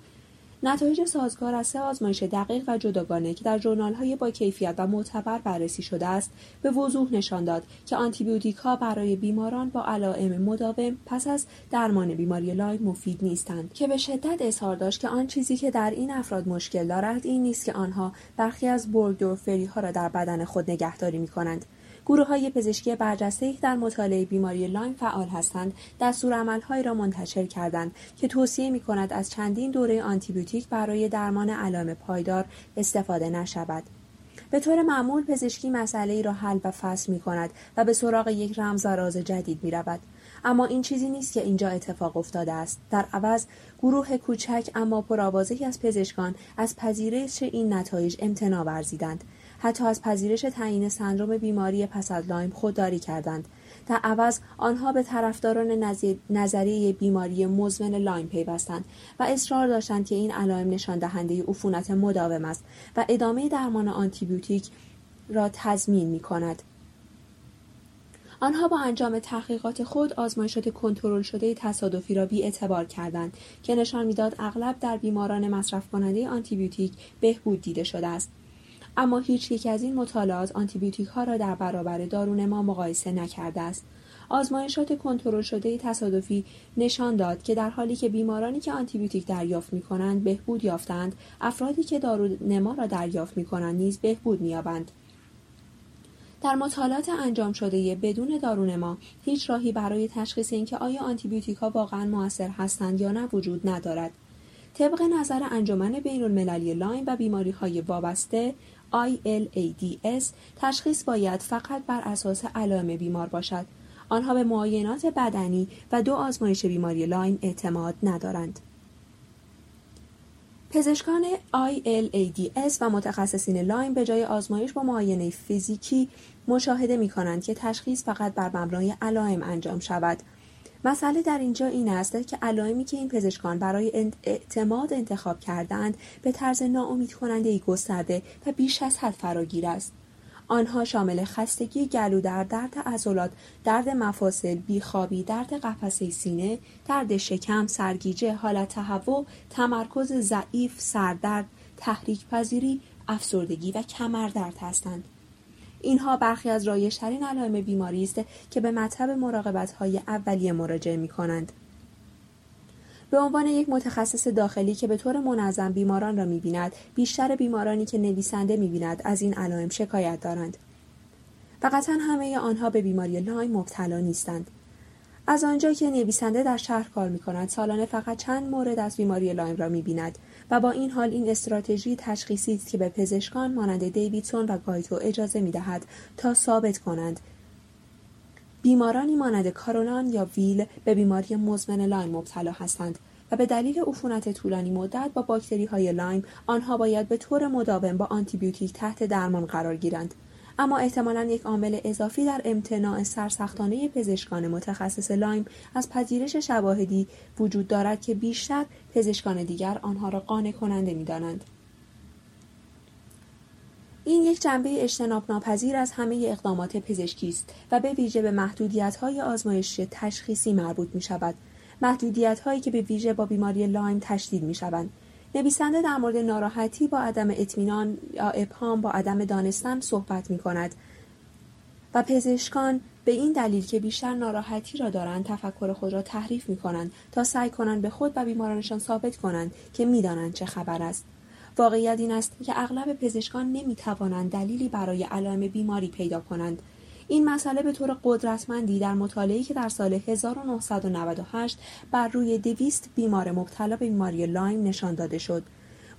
[SPEAKER 1] نتایج سازگار از سه آزمایش دقیق و جداگانه که در های با کیفیت و معتبر بررسی شده است به وضوح نشان داد که آنتیبیوتیک ها برای بیماران با علائم مداوم پس از درمان بیماری لایم مفید نیستند که به شدت اظهار داشت که آن چیزی که در این افراد مشکل دارد این نیست که آنها برخی از بورگدورفری ها را در بدن خود نگهداری می کنند گروه های پزشکی برجسته در مطالعه بیماری لایم فعال هستند. دستورالعملهایی را منتشر کردند که توصیه می کند از چندین دوره آنتیبیوتیک برای درمان علائم پایدار استفاده نشود. به طور معمول پزشکی مسئله ای را حل و فصل می کند و به سراغ یک رمز جدید می رود. اما این چیزی نیست که اینجا اتفاق افتاده است. در عوض گروه کوچک اما پرآوازهای از پزشکان از پذیرش این نتایج امتناع ورزیدند. حتی از پذیرش تعیین سندروم بیماری پس از لایم خودداری کردند در عوض آنها به طرفداران نظریه بیماری مزمن لایم پیوستند و اصرار داشتند که این علائم نشان دهنده عفونت مداوم است و ادامه درمان آنتیبیوتیک را تضمین می کند. آنها با انجام تحقیقات خود آزمایشات کنترل شده تصادفی را بی اعتبار کردند که نشان می‌داد اغلب در بیماران مصرف کننده آنتیبیوتیک بهبود دیده شده است اما هیچ یک از این مطالعات آنتیبیوتیک ها را در برابر دارون ما مقایسه نکرده است. آزمایشات کنترل شده تصادفی نشان داد که در حالی که بیمارانی که آنتیبیوتیک دریافت می کنند بهبود یافتند، افرادی که دارونما را دریافت می کنند نیز بهبود می‌یابند. در مطالعات انجام شده بدون دارونما هیچ راهی برای تشخیص اینکه آیا آنتیبیوتیک ها واقعا موثر هستند یا نه وجود ندارد. طبق نظر انجمن بین المللی لایم و بیماری های وابسته ILADS تشخیص باید فقط بر اساس علائم بیمار باشد. آنها به معاینات بدنی و دو آزمایش بیماری لایم اعتماد ندارند. پزشکان ILADS و متخصصین لایم به جای آزمایش با معاینه فیزیکی مشاهده می کنند که تشخیص فقط بر مبنای علائم انجام شود مسئله در اینجا این است که علائمی که این پزشکان برای اعتماد انتخاب کردند به طرز ناامید کننده ای گسترده و بیش از حد فراگیر است. آنها شامل خستگی گلودرد، درد عضلات، درد مفاصل، بیخوابی، درد قفسه سینه، درد شکم، سرگیجه، حالت تهوع، تمرکز ضعیف، سردرد، تحریک پذیری، افسردگی و کمردرد هستند. اینها برخی از رایشترین علائم بیماری است که به مطب مراقبت های اولیه مراجعه می کنند. به عنوان یک متخصص داخلی که به طور منظم بیماران را می بیند، بیشتر بیمارانی که نویسنده می بیند از این علائم شکایت دارند. و قطعا همه آنها به بیماری لایم مبتلا نیستند. از آنجا که نویسنده در شهر کار می کند سالانه فقط چند مورد از بیماری لایم را می بیند و با این حال این استراتژی تشخیصی است که به پزشکان مانند دیویدسون و گایتو اجازه می‌دهد تا ثابت کنند. بیمارانی مانند کارولان یا ویل به بیماری مزمن لایم مبتلا هستند و به دلیل عفونت طولانی مدت با باکتری های لایم آنها باید به طور مداوم با آنتیبیوتیک تحت درمان قرار گیرند. اما احتمالا یک عامل اضافی در امتناع سرسختانه پزشکان متخصص لایم از پذیرش شواهدی وجود دارد که بیشتر پزشکان دیگر آنها را قانع کننده می‌دانند این یک جنبه اجتناب ناپذیر از همه اقدامات پزشکی است و به ویژه به محدودیت های آزمایش تشخیصی مربوط می شود. محدودیت هایی که به ویژه با بیماری لایم تشدید می شوند. نویسنده در مورد ناراحتی با عدم اطمینان یا ابهام با عدم دانستن صحبت می کند و پزشکان به این دلیل که بیشتر ناراحتی را دارند تفکر خود را تحریف می کنند تا سعی کنند به خود و بیمارانشان ثابت کنند که می‌دانند چه خبر است. واقعیت این است که اغلب پزشکان نمی توانند دلیلی برای علائم بیماری پیدا کنند. این مسئله به طور قدرتمندی در مطالعه‌ای که در سال 1998 بر روی دویست بیمار مبتلا به بیماری لایم نشان داده شد.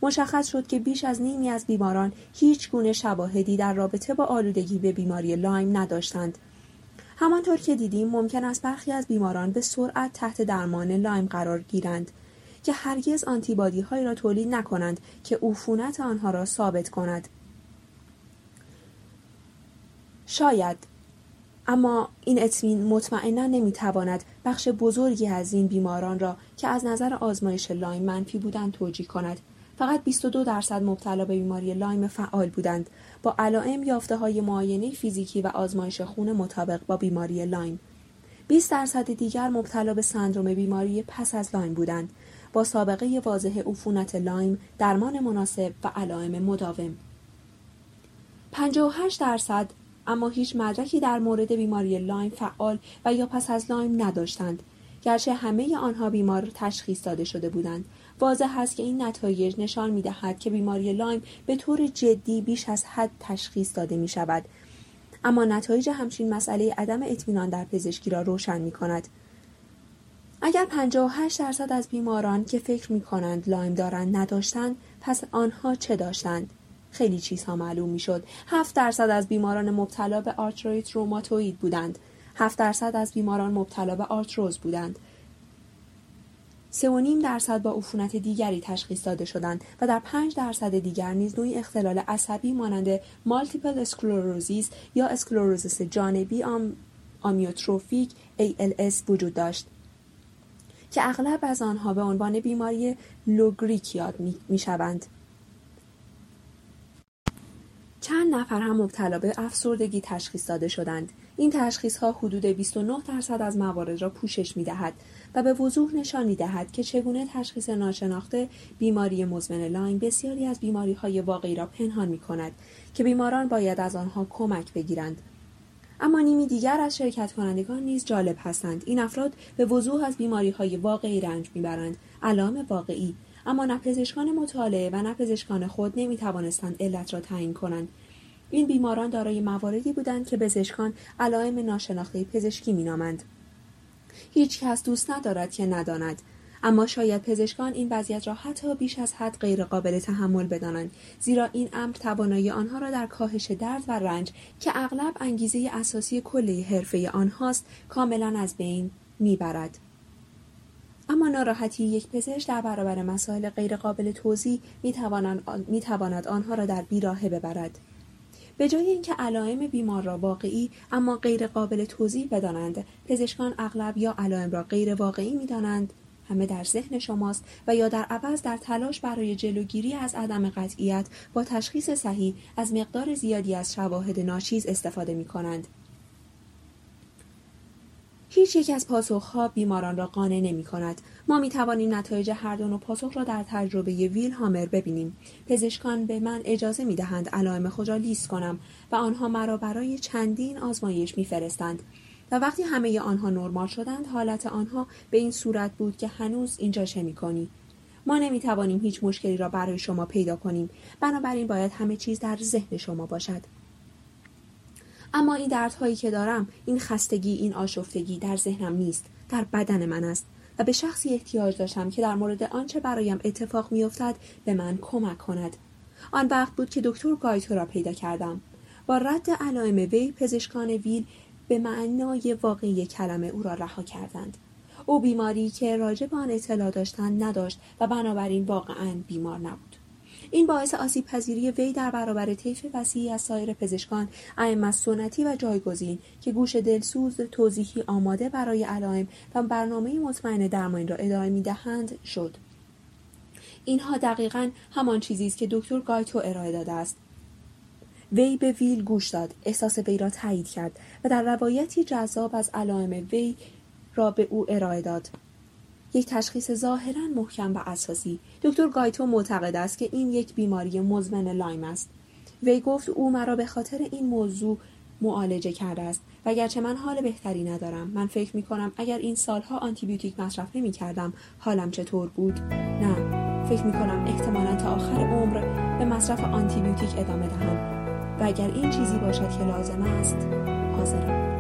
[SPEAKER 1] مشخص شد که بیش از نیمی از بیماران هیچ گونه شواهدی در رابطه با آلودگی به بیماری لایم نداشتند. همانطور که دیدیم ممکن است برخی از بیماران به سرعت تحت درمان لایم قرار گیرند که هرگز آنتیبادی هایی را تولید نکنند که عفونت آنها را ثابت کند. شاید اما این اطمین مطمئنا نمی‌تواند بخش بزرگی از این بیماران را که از نظر آزمایش لایم منفی بودند توجیه کند. فقط 22 درصد مبتلا به بیماری لایم فعال بودند. با علائم یافته های معاینه فیزیکی و آزمایش خون مطابق با بیماری لایم. 20 درصد دیگر مبتلا به سندروم بیماری پس از لایم بودند. با سابقه واضح عفونت لایم درمان مناسب و علائم مداوم. 58 درصد اما هیچ مدرکی در مورد بیماری لایم فعال و یا پس از لایم نداشتند. گرچه همه آنها بیمار تشخیص داده شده بودند. واضح است که این نتایج نشان می دهد که بیماری لایم به طور جدی بیش از حد تشخیص داده می شود اما نتایج همچنین مسئله عدم اطمینان در پزشکی را روشن می کند اگر 58 درصد از بیماران که فکر می کنند لایم دارند نداشتند پس آنها چه داشتند؟ خیلی چیزها معلوم می‌شد. هفت درصد از بیماران مبتلا به آرتریت روماتوید بودند. هفت درصد از بیماران مبتلا به آرتروز بودند. سه و نیم درصد با عفونت دیگری تشخیص داده شدند و در پنج درصد دیگر نیز نوعی اختلال عصبی مانند مالتیپل اسکلروزیس یا اسکلروزیس جانبی آم... آمیوتروفیک ALS وجود داشت که اغلب از آنها به عنوان بیماری لو گریگ یاد می شوند. چند نفر هم مبتلا به افسردگی تشخیص داده شدند. این تشخیص ها حدود 29 درصد از موارد را پوشش می دهد و به وضوح نشان می دهد که چگونه تشخیص ناشناخته بیماری مزمن لاین بسیاری از بیماری های واقعی را پنهان می کند که بیماران باید از آنها کمک بگیرند. اما نیمی دیگر از شرکت کنندگان نیز جالب هستند. این افراد به وضوح از بیماری های واقعی رنج می‌برند. علام واقعی اما نه پزشکان مطالعه و نه پزشکان خود نمی توانستند علت را تعیین کنند. این بیماران دارای مواردی بودند که پزشکان علائم ناشناخته پزشکی مینامند. هیچ کس دوست ندارد که نداند. اما شاید پزشکان این وضعیت را حتی بیش از حد غیر قابل تحمل بدانند. زیرا این امر توانایی آنها را در کاهش درد و رنج که اغلب انگیزه اساسی کلی حرفه آنهاست کاملا از بین می‌برد. اما ناراحتی یک پزشک در برابر مسائل غیرقابل توضیح می‌تواند آنها را در بیراهه ببرد به جای اینکه علائم بیمار را واقعی اما غیر قابل توضیح بدانند پزشکان اغلب یا علائم را غیر واقعی می‌دانند همه در ذهن شماست و یا در عوض در تلاش برای جلوگیری از عدم قطعیت با تشخیص صحیح از مقدار زیادی از شواهد ناچیز استفاده می کنند. هیچ یک از پاسخها بیماران را قانع نمی کند. ما می توانیم نتایج هر دو پاسخ را در تجربه ویل هامر ببینیم. پزشکان به من اجازه می دهند علائم خود را لیست کنم و آنها مرا برای چندین آزمایش می فرستند. و وقتی همه آنها نرمال شدند حالت آنها به این صورت بود که هنوز اینجا چه می کنی؟ ما نمی توانیم هیچ مشکلی را برای شما پیدا کنیم بنابراین باید همه چیز در ذهن شما باشد اما این دردهایی که دارم این خستگی این آشفتگی در ذهنم نیست در بدن من است. و به شخصی احتیاج داشتم که در مورد آنچه برایم اتفاق میافتد به من کمک کند. آن وقت بود که دکتر گایتو را پیدا کردم. با رد علائم وی پزشکان ویل به معنای واقعی کلمه او را رها کردند. او بیماری که راجع به آن اطلاع داشتند نداشت و بنابراین واقعا بیمار نبود. این باعث آسیب پذیری وی در برابر طیف وسیعی از سایر پزشکان ائمه سنتی و جایگزین که گوش دلسوز توضیحی آماده برای علائم و برنامه مطمئن درمان را ادامه می‌دهند شد. اینها دقیقا همان چیزی است که دکتر گایتو ارائه داده است. وی به ویل گوش داد احساس وی را تایید کرد و در روایتی جذاب از علائم وی را به او ارائه داد. یک تشخیص ظاهرا محکم و اساسی. دکتر گایتو معتقد است که این یک بیماری مزمن لایم است. وی گفت او مرا به خاطر این موضوع معالجه کرده است و اگرچه من حال بهتری ندارم. من فکر می کنم اگر این سالها آنتیبیوتیک مصرف نمی کردم حالم چطور بود؟ نه فکر می کنم احتمالا تا آخر عمر به مصرف آنتیبیوتیک ادامه دهم. و اگر این چیزی باشد که لازم است حاضرم.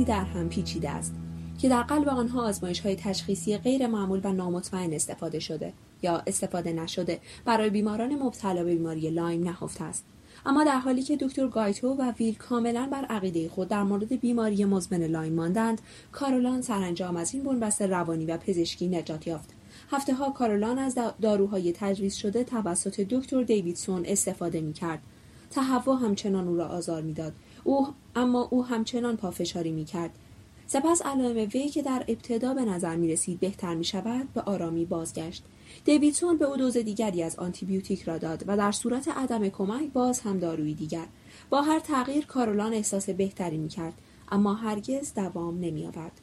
[SPEAKER 1] عواملی در هم پیچیده است که در قلب آنها آزمایش های تشخیصی غیر معمول و نامطمئن استفاده شده یا استفاده نشده برای بیماران مبتلا به بیماری لایم نهفته است. اما در حالی که دکتر گایتو و ویل کاملا بر عقیده خود در مورد بیماری مزمن لایم ماندند کارولان سرانجام از این بن‌بست روانی و پزشکی نجات یافت. هفته ها کارولان از داروهای تجویز شده توسط دکتر دیویدسون استفاده می کرد. تهوع همچنان او را آزار می‌داد. او اما او همچنان پافشاری می کرد. سپس علائم وی که در ابتدا به نظر می رسید بهتر می شود به آرامی بازگشت. دیویدسون به او دوز دیگری از آنتیبیوتیک را داد و در صورت عدم کمک باز هم دارویی دیگر. با هر تغییر کارولان احساس بهتری می کرد اما هرگز دوام نمی آورد.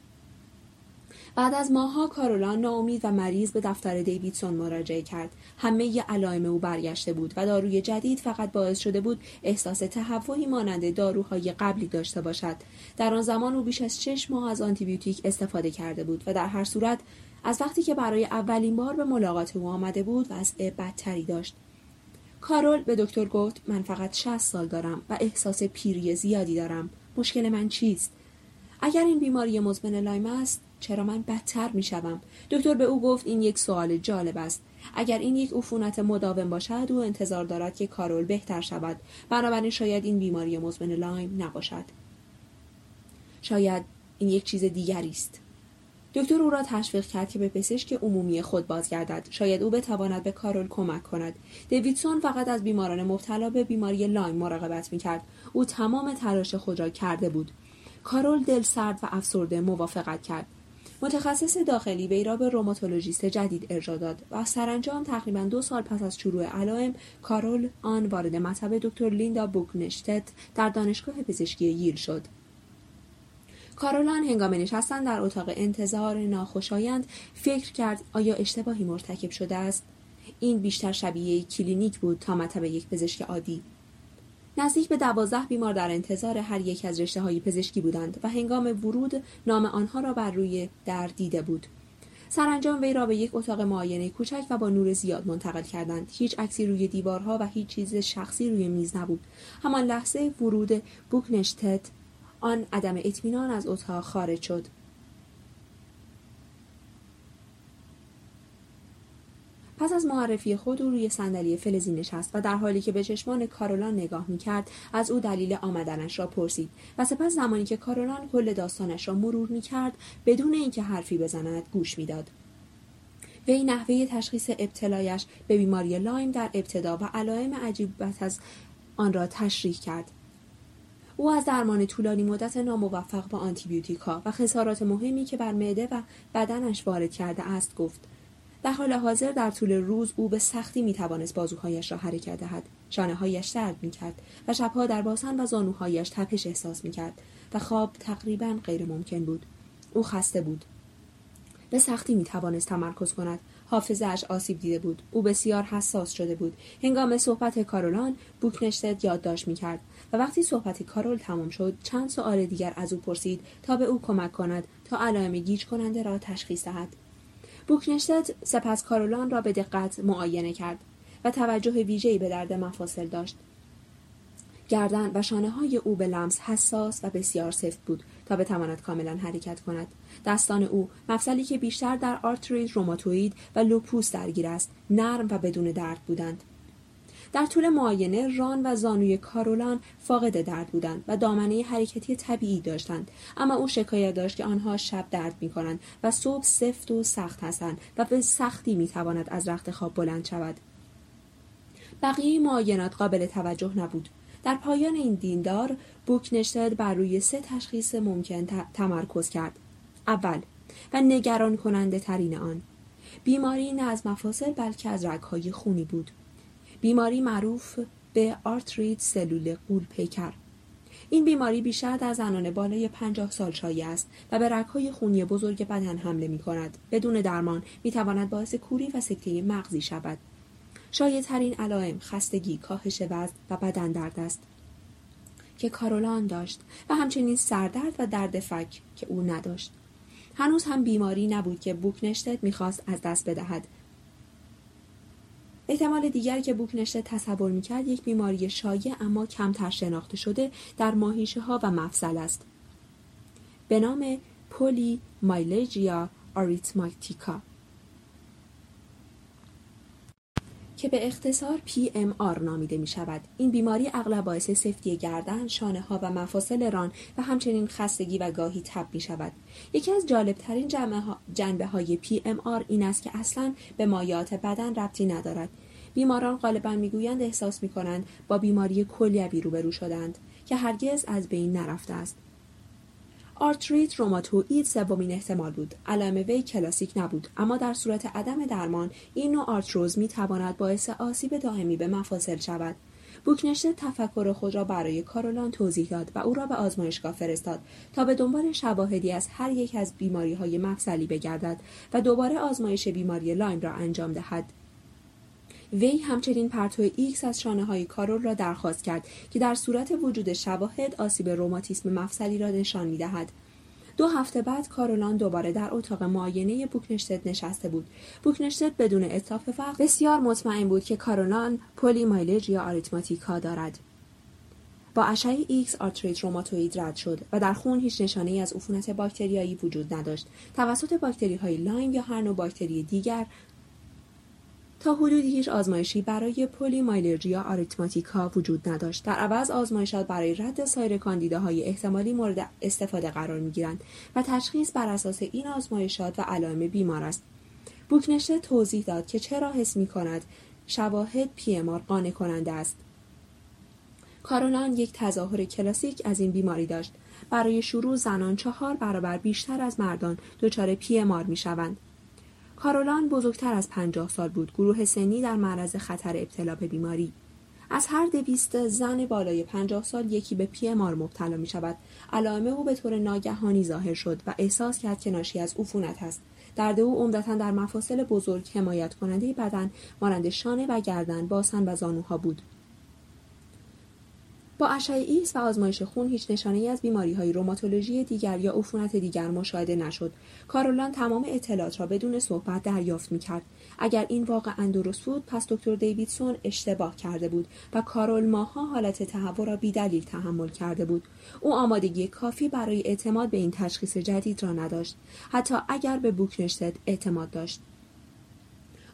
[SPEAKER 1] بعد از ماهها کارولان ناامید و مریض به دفتر دیویدسون مراجعه کرد. همه علائم او برگشته بود و داروی جدید فقط باعث شده بود احساس تهوعی مانند داروهای قبلی داشته باشد. در آن زمان او بیش از شش ماه از آنتیبیوتیک استفاده کرده بود و در هر صورت از وقتی که برای اولین بار به ملاقات او آمده بود وضع بدتری داشت. کارول به دکتر گفت من فقط 60 سال دارم و احساس پیری زیادی دارم. مشکل من چیست؟ اگر این بیماری مزمن لایم است چرا من بدتر می شوم؟ دکتر به او گفت این یک سوال جالب است. اگر این یک عفونت مداوم باشد او انتظار دارد که کارول بهتر شود. بنابراین شاید این بیماری مزمن لایم نباشد. شاید این یک چیز دیگری است. دکتر او را تشویق کرد که به پزشک عمومی خود بازگردد. شاید او بتواند به کارول کمک کند. دیویدسون فقط از بیماران مبتلا به بیماری لایم مراقبت می‌کرد. او تمام تلاش خود را کرده بود. کارول دل سرد و افسرده موافقت کرد. متخصص داخلی وی را به روماتولوژیست جدید ارجا داد و سرانجام تقریبا دو سال پس از شروع علائم کارول آن وارد مطب دکتر لیندا بوکنشتت در دانشگاه پزشکی ییل شد. کارولان هنگام نشستن در اتاق انتظار ناخوشایند فکر کرد آیا اشتباهی مرتکب شده است؟ این بیشتر شبیه کلینیک بود تا مطب یک پزشک عادی. نزدیک به دوازده بیمار در انتظار هر یک از رشته های پزشکی بودند و هنگام ورود نام آنها را بر روی در دیده بود. سرانجام وی را به یک اتاق معاینه کوچک و با نور زیاد منتقل کردند. هیچ عکسی روی دیوارها و هیچ چیز شخصی روی میز نبود. همان لحظه ورود بوکنشتت آن عدم اطمینان از اتاق خارج شد. پس از معرفی خود او روی صندلی فلزی نشست و در حالی که به چشمان کارولان نگاه می‌کرد از او دلیل آمدنش را پرسید و سپس زمانی که کارولان کل داستانش را مرور می‌کرد بدون اینکه حرفی بزند گوش می‌داد. وی نحوه تشخیص ابتلایش به بیماری لایم در ابتدا و علائم عجیب از آن را تشریح کرد. او از درمان طولانی مدت ناموفق با آنتیبیوتیکا و خسارات مهمی که بر معده و بدنش وارد کرده است گفت. در حال حاضر در طول روز او به سختی می توانست بازوهایش را حرکت دهد. شانه هایش درد می کرد و شبها در باسن و زانوهایش تپش احساس می کرد و خواب تقریبا غیر ممکن بود. او خسته بود. به سختی می توانست تمرکز کند. حافظش آسیب دیده بود. او بسیار حساس شده بود. هنگام صحبت کارولان بوکنشتد یادداشت می‌کرد و وقتی صحبت کارول تمام شد چند سؤال دیگر از او پرسید تا به او کمک کند تا علائم گیج کننده را تشخیص دهد. بوکنشتد سپس کارولان را به دقت معاینه کرد و توجه ویژه‌ای به درد مفاصل داشت. گردن و شانه های او به لمس حساس و بسیار سفت بود تا بتواند کاملا حرکت کند. دستان او مفصلی که بیشتر در آرتریت روماتوید و لوپوس درگیر است نرم و بدون درد بودند. در طول معاینه ران و زانوی کارولان فاقد درد بودند و دامنه حرکتی طبیعی داشتند. اما او شکایت داشت که آنها شب درد می کنند و صبح سفت و سخت هستند و به سختی می تواند از رخت خواب بلند شود. بقیه معاینات قابل توجه نبود. در پایان این دیدار بوکنشتد بر روی سه تشخیص ممکن تمرکز کرد. اول و نگران کننده ترین آن. بیماری نه از مفاصل بلکه از رگهای خونی بود. بیماری معروف به آرتریت سلول غول پیکر این بیماری بیشتر در زنان بالای پنجاه سال شایع است و به رگهای خونی بزرگ بدن حمله می کند. بدون درمان می تواند باعث کوری و سکته مغزی شود. شایع ترین علائم خستگی، کاهش وزن و بدن درد است. که کارولان داشت و همچنین سردرد و درد فک که او نداشت. هنوز هم بیماری نبود که بوکنشتت می‌خواست از دست بدهد احتمال دیگر که بوکنشتت تصور می‌کرد یک بیماری شایع اما کمتر شناخته شده در ماهیشه ها و مفصل است. به نام پولی مایلجیا آریتماتیکا. که به اختصار PMR نامیده می شود. این بیماری اغلب باعث سفتی گردن، شانه ها و مفاصل ران و همچنین خستگی و گاهی تب می شود. یکی از جالبترین جنبه های PMR این است که اصلا به مایات بدن ربطی ندارد. بیماران غالبا می‌گویند احساس می کنند با بیماری کلیوی روبرو شدند که هرگز از بین نرفته است. آرتریت روماتوئید سومین احتمال بود. علائم وی کلاسیک نبود اما در صورت عدم درمان این نوع آرتروز می تواند باعث آسیب دائمی به مفاصل شود. بوکنشتت تفکر خود را برای کارولان توضیح داد و او را به آزمایشگاه فرستاد تا به دنبال شواهدی از هر یک از بیماری های مفصلی بگردد و دوباره آزمایش بیماری لایم را انجام دهد. وی همچنین پرتو ایکس از شانه های کارولان را درخواست کرد که در صورت وجود شواهد آسیب روماتیسم مفصلی را نشان می دهد. دو هفته بعد کارولان دوباره در اتاق معاینه بوکنشتت نشسته بود. بوکنشتت بدون اتفاق بسیار مطمئن بود که کارولان پولی میالژیا روماتیکا دارد. با اشعه ایکس آرتریت روماتوید رد شد و در خون هیچ نشانه از عفونت باکتریایی وجود نداشت. توسط باکتری های لایم یا هر نوع باکتری دیگر تا حدودی هیچ آزمایشی برای پولی مایلرژیا آریتماتیکا وجود نداشت. در عوض آزمایشات برای رد سایر کاندیداهای احتمالی مورد استفاده قرار می‌گیرند و تشخیص بر اساس این آزمایشات و علائم بیمار است. بوکنشته توضیح داد که چرا حس می کند شواهد پیمار قانع کننده است. کارولان یک تظاهر کلاسیک از این بیماری داشت. برای شروع زنان چهار برابر بیشتر از مردان دچار پیمار می شوند کارولان بزرگتر از پنجاه سال بود. گروه سنی در معرض خطر ابتلا به بیماری. از هر دویست زن بالای پنجاه سال یکی به پی مار مبتلا می شود علائم او به طور ناگهانی ظاهر شد و احساس کرد که ناشی از عفونت است. درد او عمدتا در مفاصل بزرگ حمایت کننده بدن مانند شانه و گردن باسن و زانوها بود. با اشعه ایکس و آزمایش خون هیچ نشانه ای از بیماری های روماتولوژی دیگر یا عفونت دیگر مشاهده نشد. کارولان تمام اطلاعات را بدون صحبت دریافت می کرد. اگر این واقعا درست بود پس دکتر دیویدسون اشتباه کرده بود و کارولان ماه‌ها حالت تهوع را بی‌دلیل تحمل کرده بود. او آمادگی کافی برای اعتماد به این تشخیص جدید را نداشت. حتی اگر به بوکنشتد اعتماد داشت.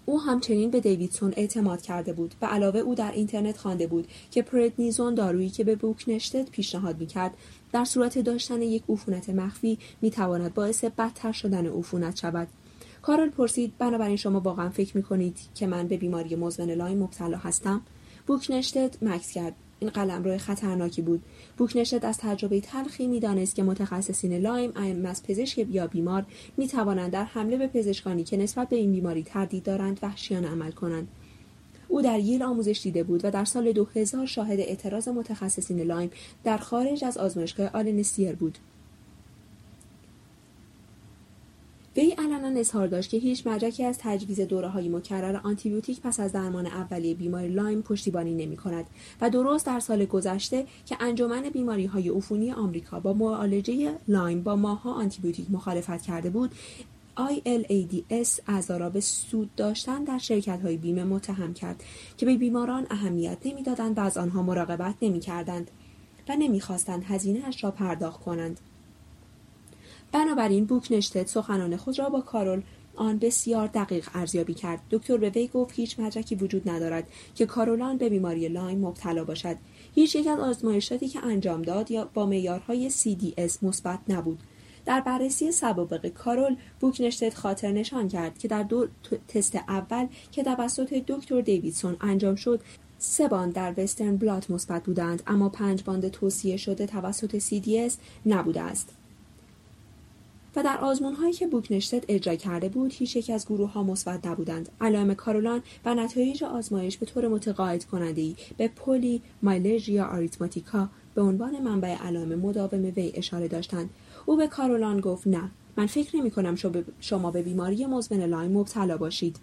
[SPEAKER 1] او همچنین به دیویدسون اعتماد کرده بود و علاوه او در اینترنت خوانده بود که پردنیزون دارویی که به بوکنشتت پیشنهاد می‌کرد. در صورت داشتن یک عفونت مخفی می‌تواند باعث بدتر شدن عفونت شود. کارل پرسید بنابراین شما واقعا فکر می‌کنید که من به بیماری مزمن لایم مبتلا هستم؟ بوکنشتت مکث کرد. این قلمروی خطرناکی بود. بوکنشت از تجربه تلخی می‌دانست که متخصصین لایم اعم از پزشک یا بیمار می توانند در حمله به پزشکانی که نسبت به این بیماری تردید دارند وحشیانه عمل کنند. او در ییل آموزش دیده بود و در سال 2000 شاهد اعتراض متخصصین لایم در خارج از آزمایشگاه آلن استیر بود. علنا اظهار داشت که هیچ مدرکی از تجویز دوره های مکرر آنتیبیوتیک پس از درمان اولیه بیماری لایم پشتیبانی نمی کند و درست در سال گذشته که انجمن بیماری های عفونی آمریکا با معالجه لایم با ماه‌ها آنتیبیوتیک مخالفت کرده بود ILADS اعضا را به سود داشتن در شرکت های بیمه متهم کرد که به بیماران اهمیت نمی‌دادند و از آنها مراقبت نمی کردند و نمی‌خواستند هزینه اش را پرداخت کنند. بنابراین بوکنشتت سخنان خود را با کارول آن بسیار دقیق ارزیابی کرد. دکتر به وی گفت هیچ مدرکی وجود ندارد که کارولان به بیماری لایم مبتلا باشد. هیچ یک از آزمایشاتی که انجام داد یا با معیارهای CDS مثبت نبود. در بررسی سوابق کارول بوکنشتت خاطر نشان کرد که در دو تست اول که توسط دکتر دیویدسون انجام شد سه باند در Western blot مثبت بودند اما پنج باند توصیه شده توسط CDC نبوده است. و در آزمون هایی که بوکنشتت اجرا کرده بود هیچ یک از گروه ها مثبت نبودند. علائم کارولان و نتایج آزمایش به طور متقاعد کننده ای به polymyalgia rheumatica به عنوان منبع علائم مداوم وی اشاره داشتند. او به کارولان گفت نه من فکر نمی کنم شما به بیماری مزمن لایم مبتلا باشید.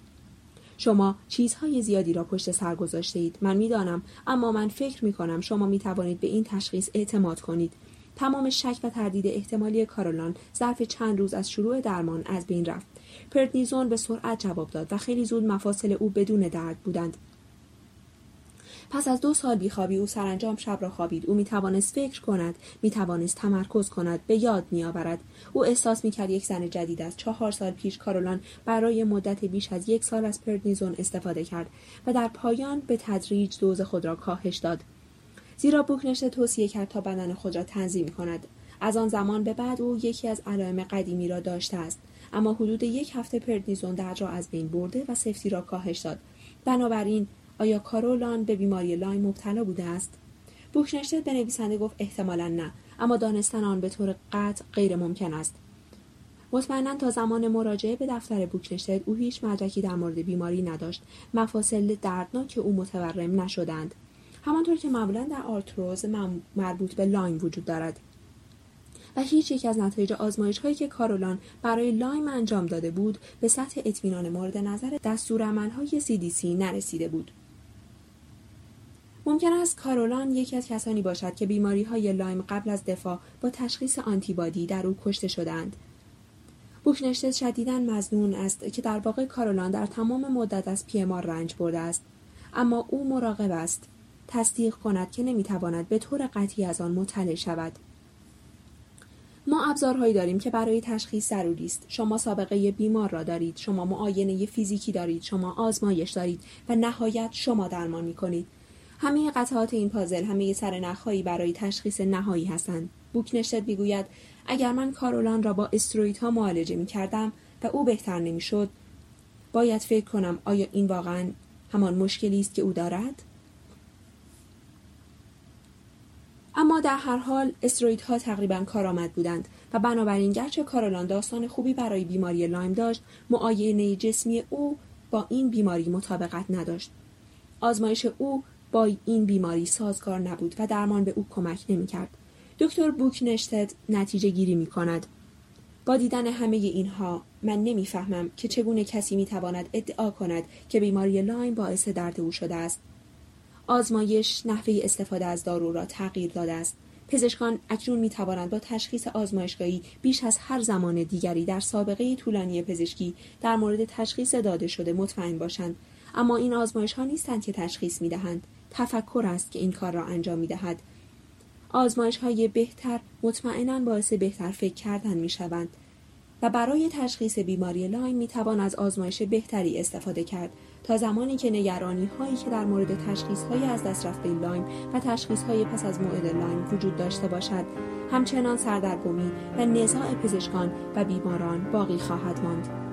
[SPEAKER 1] شما چیزهای زیادی را پشت سر گذاشته اید من می‌دانم اما من فکر می کنم شما می توانید به این تشخیص اعتماد کنید. تمام شک و تردید احتمالی کارولان ظرف چند روز از شروع درمان از بین رفت. پردنیزون به سرعت جواب داد و خیلی زود مفاصل او بدون درد بودند. پس از دو سال بیخوابی او سرانجام شب را خوابید. او می‌توانست فکر کند می‌توانست تمرکز کند به یاد میآورد. او احساس می‌کرد یک زن جدید است چهار سال پیش کارولان برای مدت بیش از یک سال از پردنیزون استفاده کرد و در پایان به تدریج دوز خود را کاهش داد. زیرا بوکنشته توصیه کرد تا بدن خود را تنظیم کند. از آن زمان به بعد او یکی از علائم قدیمی را داشته است. اما حدود یک هفته پردنیزون درد را از بین برده و سفتی را کاهش داد. بنابراین آیا کارولان به بیماری لایم مبتلا بوده است؟ بوکنشتت به نویسنده گفت احتمالا نه اما دانستن آن به طور قطع غیر ممکن است. مطمئنا تا زمان مراجعه به دفتر بوکنشتت او هیچ مدرکی در مورد بیماری نداشت. مفاصل دردناک او متورم نشدند. همانطور که معمولا در آرتروز مربوط به لایم وجود دارد و هیچ یک از نتایج آزمایش هایی که کارولان برای لایم انجام داده بود به سطح اطمینان مورد نظر دستورالعملهای CDC نرسیده بود. ممکن است کارولان یکی از کسانی باشد که بیماری های لایم قبل از دفاع با تشخیص آنتیبادی در او کشته شدند. بوکنشتت شدیدا مزنون است که در واقع کارولان در تمام مدت از پیمار رنج برده است اما او مراقب است تصدیق کند که نمی‌تواند به طور قطعی از آن مطلع شود. ما ابزارهایی داریم که برای تشخیص ضروری است. شما سابقه بیمار را دارید. شما معاینه فیزیکی دارید. شما آزمایش دارید و نهایت شما درمان می کنید همه قطعات این پازل همه سرنخهایی برای تشخیص نهایی هستند. بوکنشت می‌گوید اگر من کارولان را با استرویدها معالجه می کردم و او بهتر نمی‌شد باید فکر کنم آیا این واقعا همان مشکلی است که او دارد؟ اما در هر حال استرویدها تقریبا کارآمد بودند و بنابراین گرچه کارولان داستان خوبی برای بیماری لایم داشت معاینه جسمی او با این بیماری مطابقت نداشت. آزمایش او با این بیماری سازگار نبود و درمان به او کمک نمی‌کرد. دکتر بوک نشتد نتیجه گیری می کند. با دیدن همه اینها من نمی‌فهمم که چگونه کسی می‌تواند ادعا کند که بیماری لایم باعث درد او شده است. آزمایش نحوه استفاده از دارو را تغییر داده است. پزشکان اکنون می توانند با تشخیص آزمایشگاهی بیش از هر زمان دیگری در سابقه طولانی پزشکی در مورد تشخیص داده شده مطمئن باشند. اما این آزمایش ها نیستند که تشخیص می دهند تفکر است که این کار را انجام می دهد آزمایش های بهتر مطمئنا باعث بهتر فکر کردن می شوند و برای تشخیص بیماری لایم می توان از آزمایش بهتری استفاده کرد تا زمانی که نگرانی هایی که در مورد تشخیص های از دست رفته لایم و تشخیص های پس از موعد لایم وجود داشته باشد. همچنان سردرگمی و نزاع پزشکان و بیماران باقی خواهد ماند.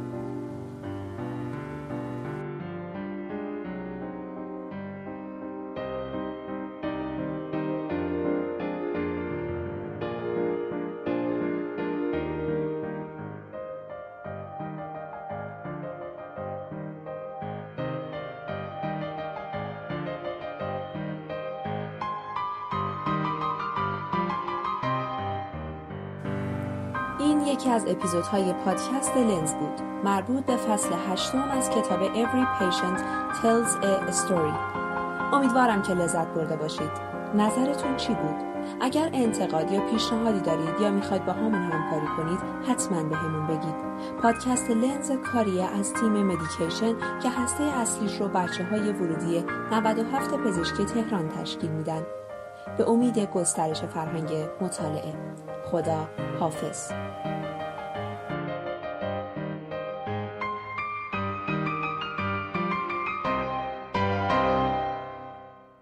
[SPEAKER 1] از اپیزودهای پادکست لنز بود. مربوط به فصل هشتم از کتاب Every Patient Tells a Story. امیدوارم که لذت برده باشید. نظرتون چی بود؟ اگر انتقاد یا پیشنهادی دارید یا می‌خواید با همون همکاری کنید حتما به همون بگید. پادکست لنز کاریه از تیم مدیکیشن که هسته اصلیش رو بچه های ورودی 97 پزشکی تهران تشکیل میدن. به امید گسترش فرهنگ مطالعه. خدا حافظ.